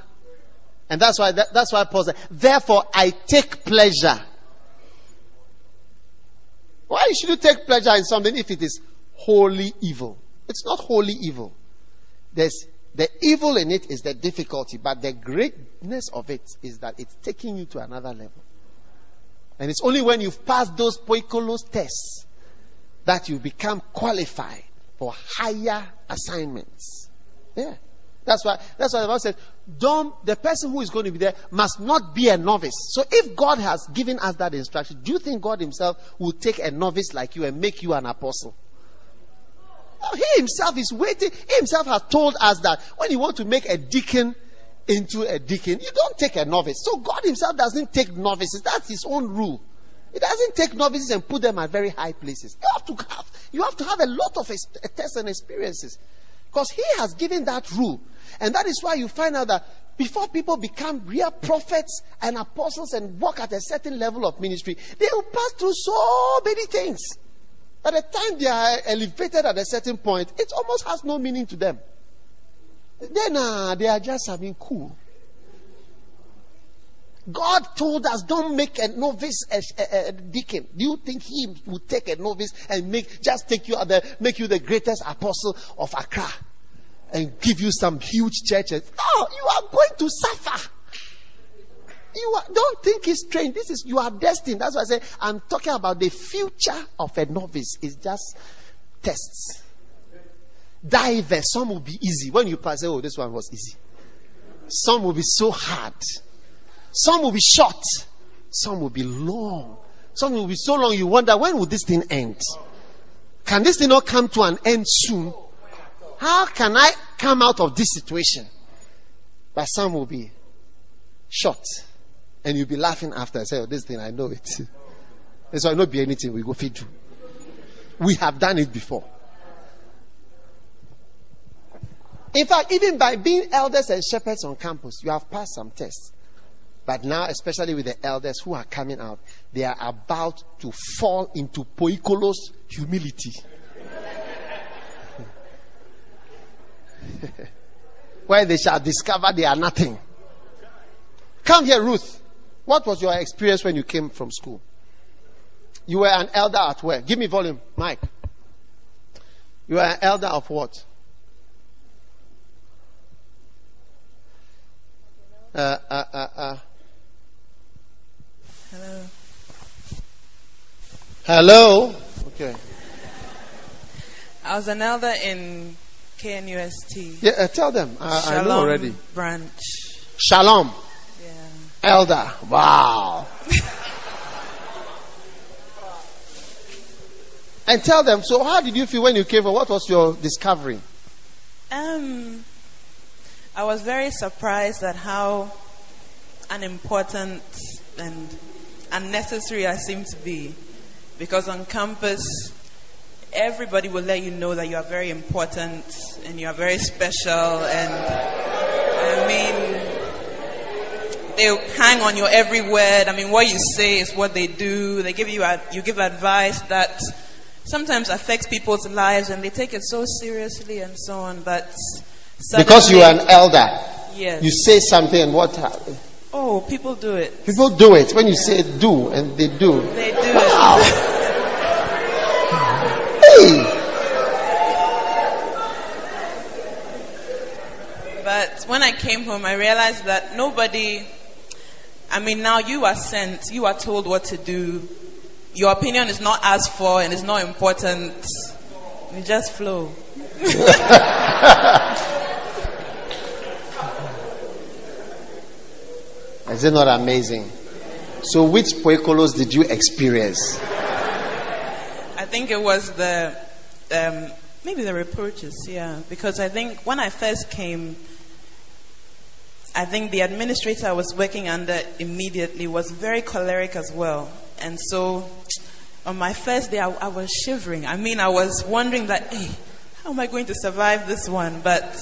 S2: And that's why, that, that's why Paul said, therefore I take pleasure. Why should you take pleasure in something if it is wholly evil? It's not wholly evil. There's the evil in it is the difficulty, but the greatness of it is that it's taking you to another level. And it's only when you've passed those poikilos tests that you become qualified for higher assignments. Yeah. That's why that's why the Bible said, don't the person who is going to be there must not be a novice. So if God has given us that instruction, do you think God Himself will take a novice like you and make you an apostle? He himself is waiting. He himself has told us that when you want to make a deacon into a deacon, you don't take a novice. So God himself doesn't take novices. That's his own rule. He doesn't take novices and put them at very high places. You have to have, you have to have a lot of tests and experiences. Because he has given that rule. And that is why you find out that before people become real prophets and apostles and walk at a certain level of ministry, they will pass through so many things. By the time they are elevated at a certain point, it almost has no meaning to them. Then uh, they are just having cool. God told us, don't make a novice a, a, a, deacon. Do you think he would take a novice and make just take you the make you the greatest apostle of Accra and give you some huge churches? No, you are going to suffer. You are, don't think it's strange. This is you are destined. That's why I say I'm talking about the future of a novice. It's just tests. Dive. Some will be easy. When you pass, oh, this one was easy. Some will be so hard. Some will be short. Some will be long. Some will be so long you wonder when will this thing end? Can this thing not come to an end soon? How can I come out of this situation? But some will be short. And you'll be laughing after. I say, oh, this thing, I know it. This will not be anything. We go feed you. We have done it before. In fact, even by being elders and shepherds on campus, you have passed some tests. But now, especially with the elders who are coming out, they are about to fall into poikilos humility. Where they shall discover they are nothing. Come here, Ruth. What was your experience when you came from school? You were an elder at where? Give me volume, Mike. You were an elder of what? Uh, uh, uh, uh.
S3: Hello.
S2: Hello. Okay.
S3: I was an elder in KNUST.
S2: Yeah, uh, tell them. I, I know already.
S3: Branch.
S2: Shalom.
S3: Yeah.
S2: Elder. Wow. and tell them. So, how did you feel when you came? For what was your discovery?
S3: Um, I was very surprised at how unimportant and unnecessary I seem to be. Because on campus, everybody will let you know that you are very important and you are very special. And I mean, they'll hang on your every word. I mean, what you say is what they do. They give you, you give advice that sometimes affects people's lives and they take it so seriously and so on. But
S2: because you are an elder,
S3: yes.
S2: you say something and what happens?
S3: Oh, people do it.
S2: People do it. When you say do, and they do.
S3: They do wow. it.
S2: hey!
S3: But when I came home, I realized that nobody, I mean, now you are sent, you are told what to do. Your opinion is not asked for and it's not important. You just flow.
S2: Is it not amazing? So, which poikilos did you experience?
S3: I think it was the um, maybe the reproaches, yeah. Because I think when I first came, I think the administrator I was working under immediately was very choleric as well, and so on my first day I, I was shivering. I mean, I was wondering that, hey, how am I going to survive this one? But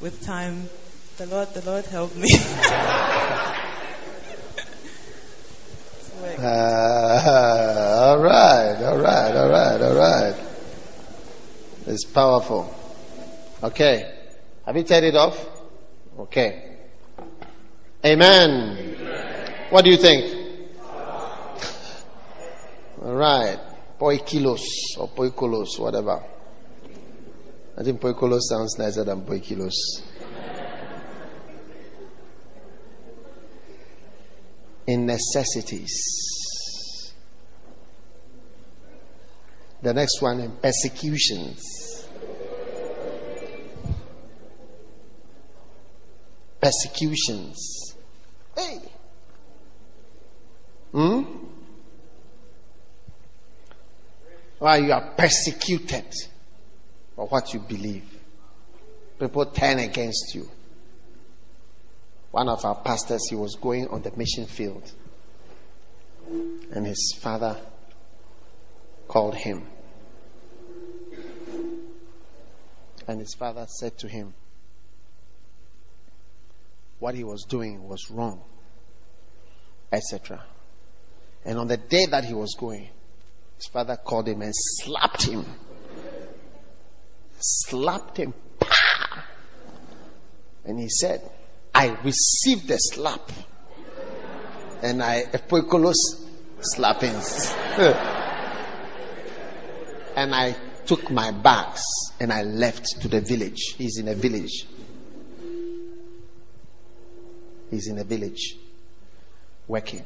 S3: with time, the Lord, the Lord helped me.
S2: Uh, all right, all right, all right, all right. It's powerful. Okay. Have you turned it off? Okay. Amen. Amen. What do you think? All right. Poikilos or poikilos, whatever. I think poikilos sounds nicer than poikilos. In necessities. The next one in persecutions. persecutions. Hey. Hmm? Why you are persecuted for what you believe. People turn against you. One of our pastors, he was going on the mission field. And his father called him. And his father said to him, what he was doing was wrong, etc. And on the day that he was going, his father called him and slapped him. Slapped him. And he said, I received the slap. And I, Epoikolos slappings. and I took my bags and I left to the village. He's in a village. He's in a village working.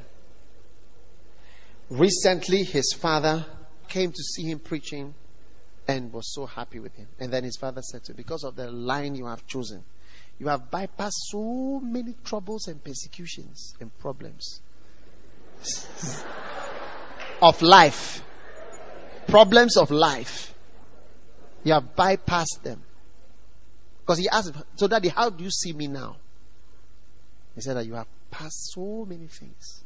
S2: Recently, his father came to see him preaching and was so happy with him. And then his father said to him, Because of the line you have chosen, you have bypassed so many troubles and persecutions and problems of life. Problems of life. You have bypassed them. Because he asked, So, Daddy, how do you see me now? He said that you have passed so many things.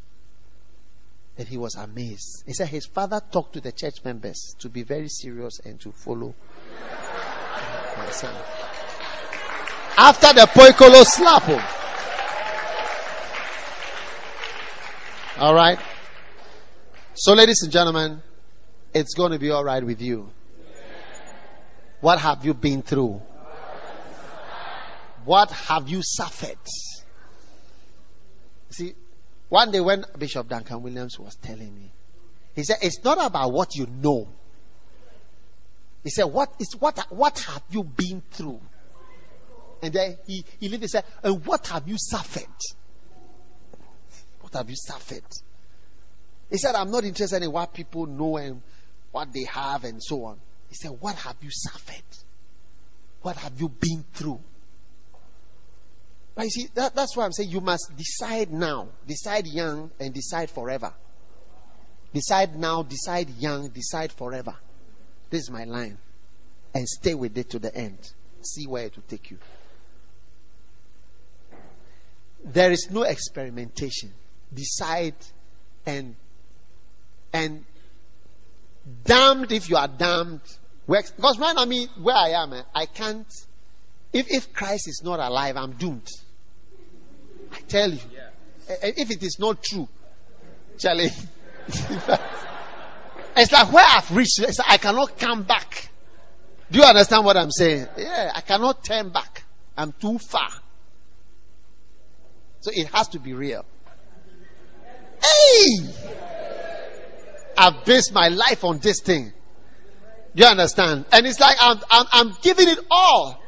S2: And he was amazed. He said his father talked to the church members to be very serious and to follow. After the poikolo slap. All right. So, ladies and gentlemen, it's going to be all right with you. What have you been through? What have you suffered? See, one day when Bishop Duncan Williams was telling me, he said, It's not about what you know. He said, What is what what have you been through? And then he, he literally said, And what have you suffered? What have you suffered? He said, I'm not interested in what people know and what they have and so on. He said, What have you suffered? What have you been through? But you see, that, that's why I'm saying you must decide now. Decide young and decide forever. Decide now, decide young, decide forever. This is my line. And stay with it to the end. See where it will take you. There is no experimentation. Decide and and damned if you are damned. Because when I mean where I am, eh, I can't. If if Christ is not alive, I'm doomed. I tell you. If it is not true, Charlie, it's like where I've reached, like I cannot come back. Do you understand what I'm saying? Yeah, I cannot turn back. I'm too far. So it has to be real. Hey! I've based my life on this thing. Do you understand? And it's like I'm, I'm, I'm giving it all.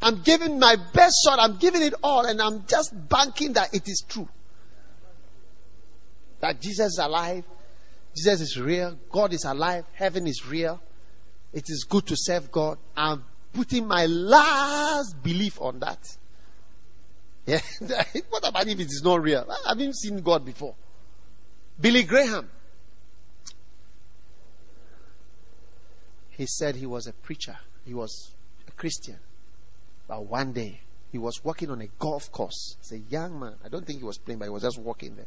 S2: I'm giving my best shot. I'm giving it all. And I'm just banking that it is true. That Jesus is alive. Jesus is real. God is alive. Heaven is real. It is good to serve God. I'm putting my last belief on that. Yeah. what about if it is not real? I haven't seen God before. Billy Graham. He said he was a preacher. He was a Christian. But one day, he was walking on a golf course. He's a young man. I don't think he was playing, but he was just walking there.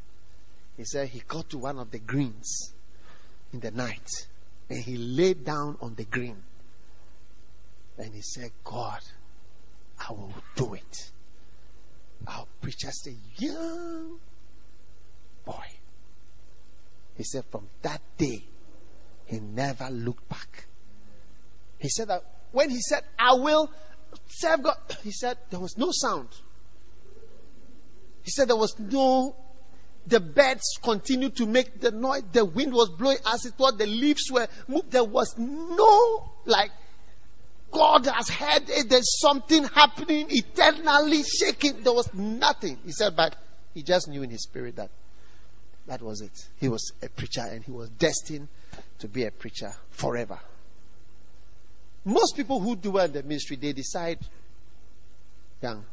S2: He said he got to one of the greens in the night and he laid down on the green. And he said, God, I will do it. Our preacher said, young boy. He said, from that day, he never looked back. He said that when he said, I will, serve God. He said there was no sound. He said there was no, the birds continued to make the noise. The wind was blowing as it was. The leaves were moved. There was no, like, God has heard it. There's something happening eternally shaking. There was nothing. He said, but he just knew in his spirit that that was it. He was a preacher and he was destined to be a preacher forever. Most people who do well in the ministry, they decide young.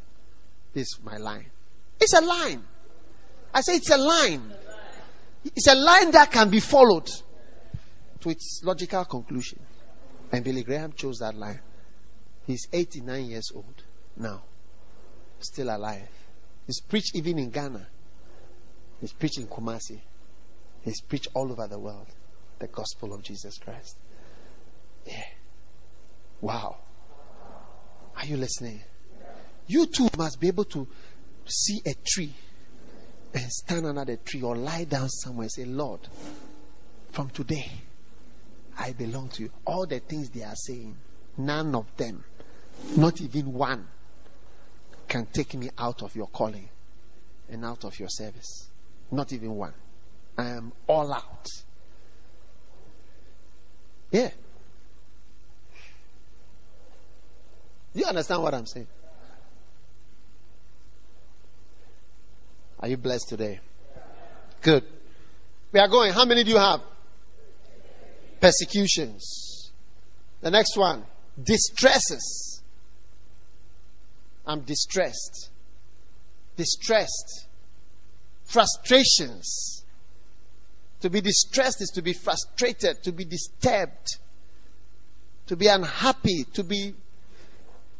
S2: This is my line. It's a line. I say it's a line. It's a line that can be followed to its logical conclusion. And Billy Graham chose that line. He's 89 years old now, still alive. He's preached even in Ghana. He's preached in Kumasi. He's preached all over the world the gospel of Jesus Christ. Yeah. Wow. Are you listening? You too must be able to see a tree and stand under the tree or lie down somewhere and say, Lord, from today, I belong to you. All the things they are saying, none of them, not even one, can take me out of your calling and out of your service. Not even one. I am all out. Yeah. You understand what I'm saying? Are you blessed today? Good. We are going. How many do you have? Persecutions. The next one. Distresses. I'm distressed. Distressed. Frustrations. To be distressed is to be frustrated, to be disturbed, to be unhappy, to be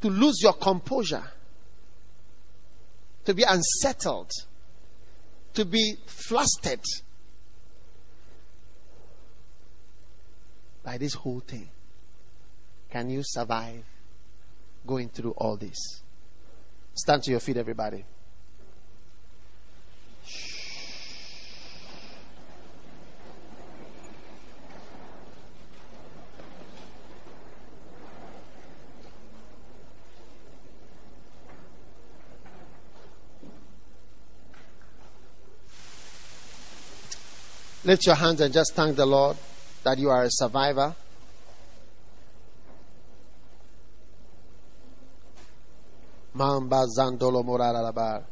S2: to lose your composure, to be unsettled, to be flustered by this whole thing. Can you survive going through all this? Stand to your feet, everybody. Lift your hands and just thank the Lord that you are a survivor. Mamba zandolo bar.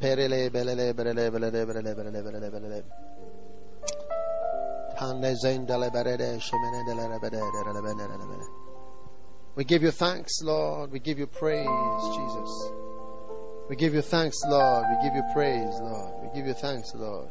S2: Perele belele belele belele belele belele belele belele. Zendele berede shemene. We give you thanks, Lord. We give you praise, Jesus. We give you thanks, Lord. We give you praise, Lord. We give you thanks, Lord.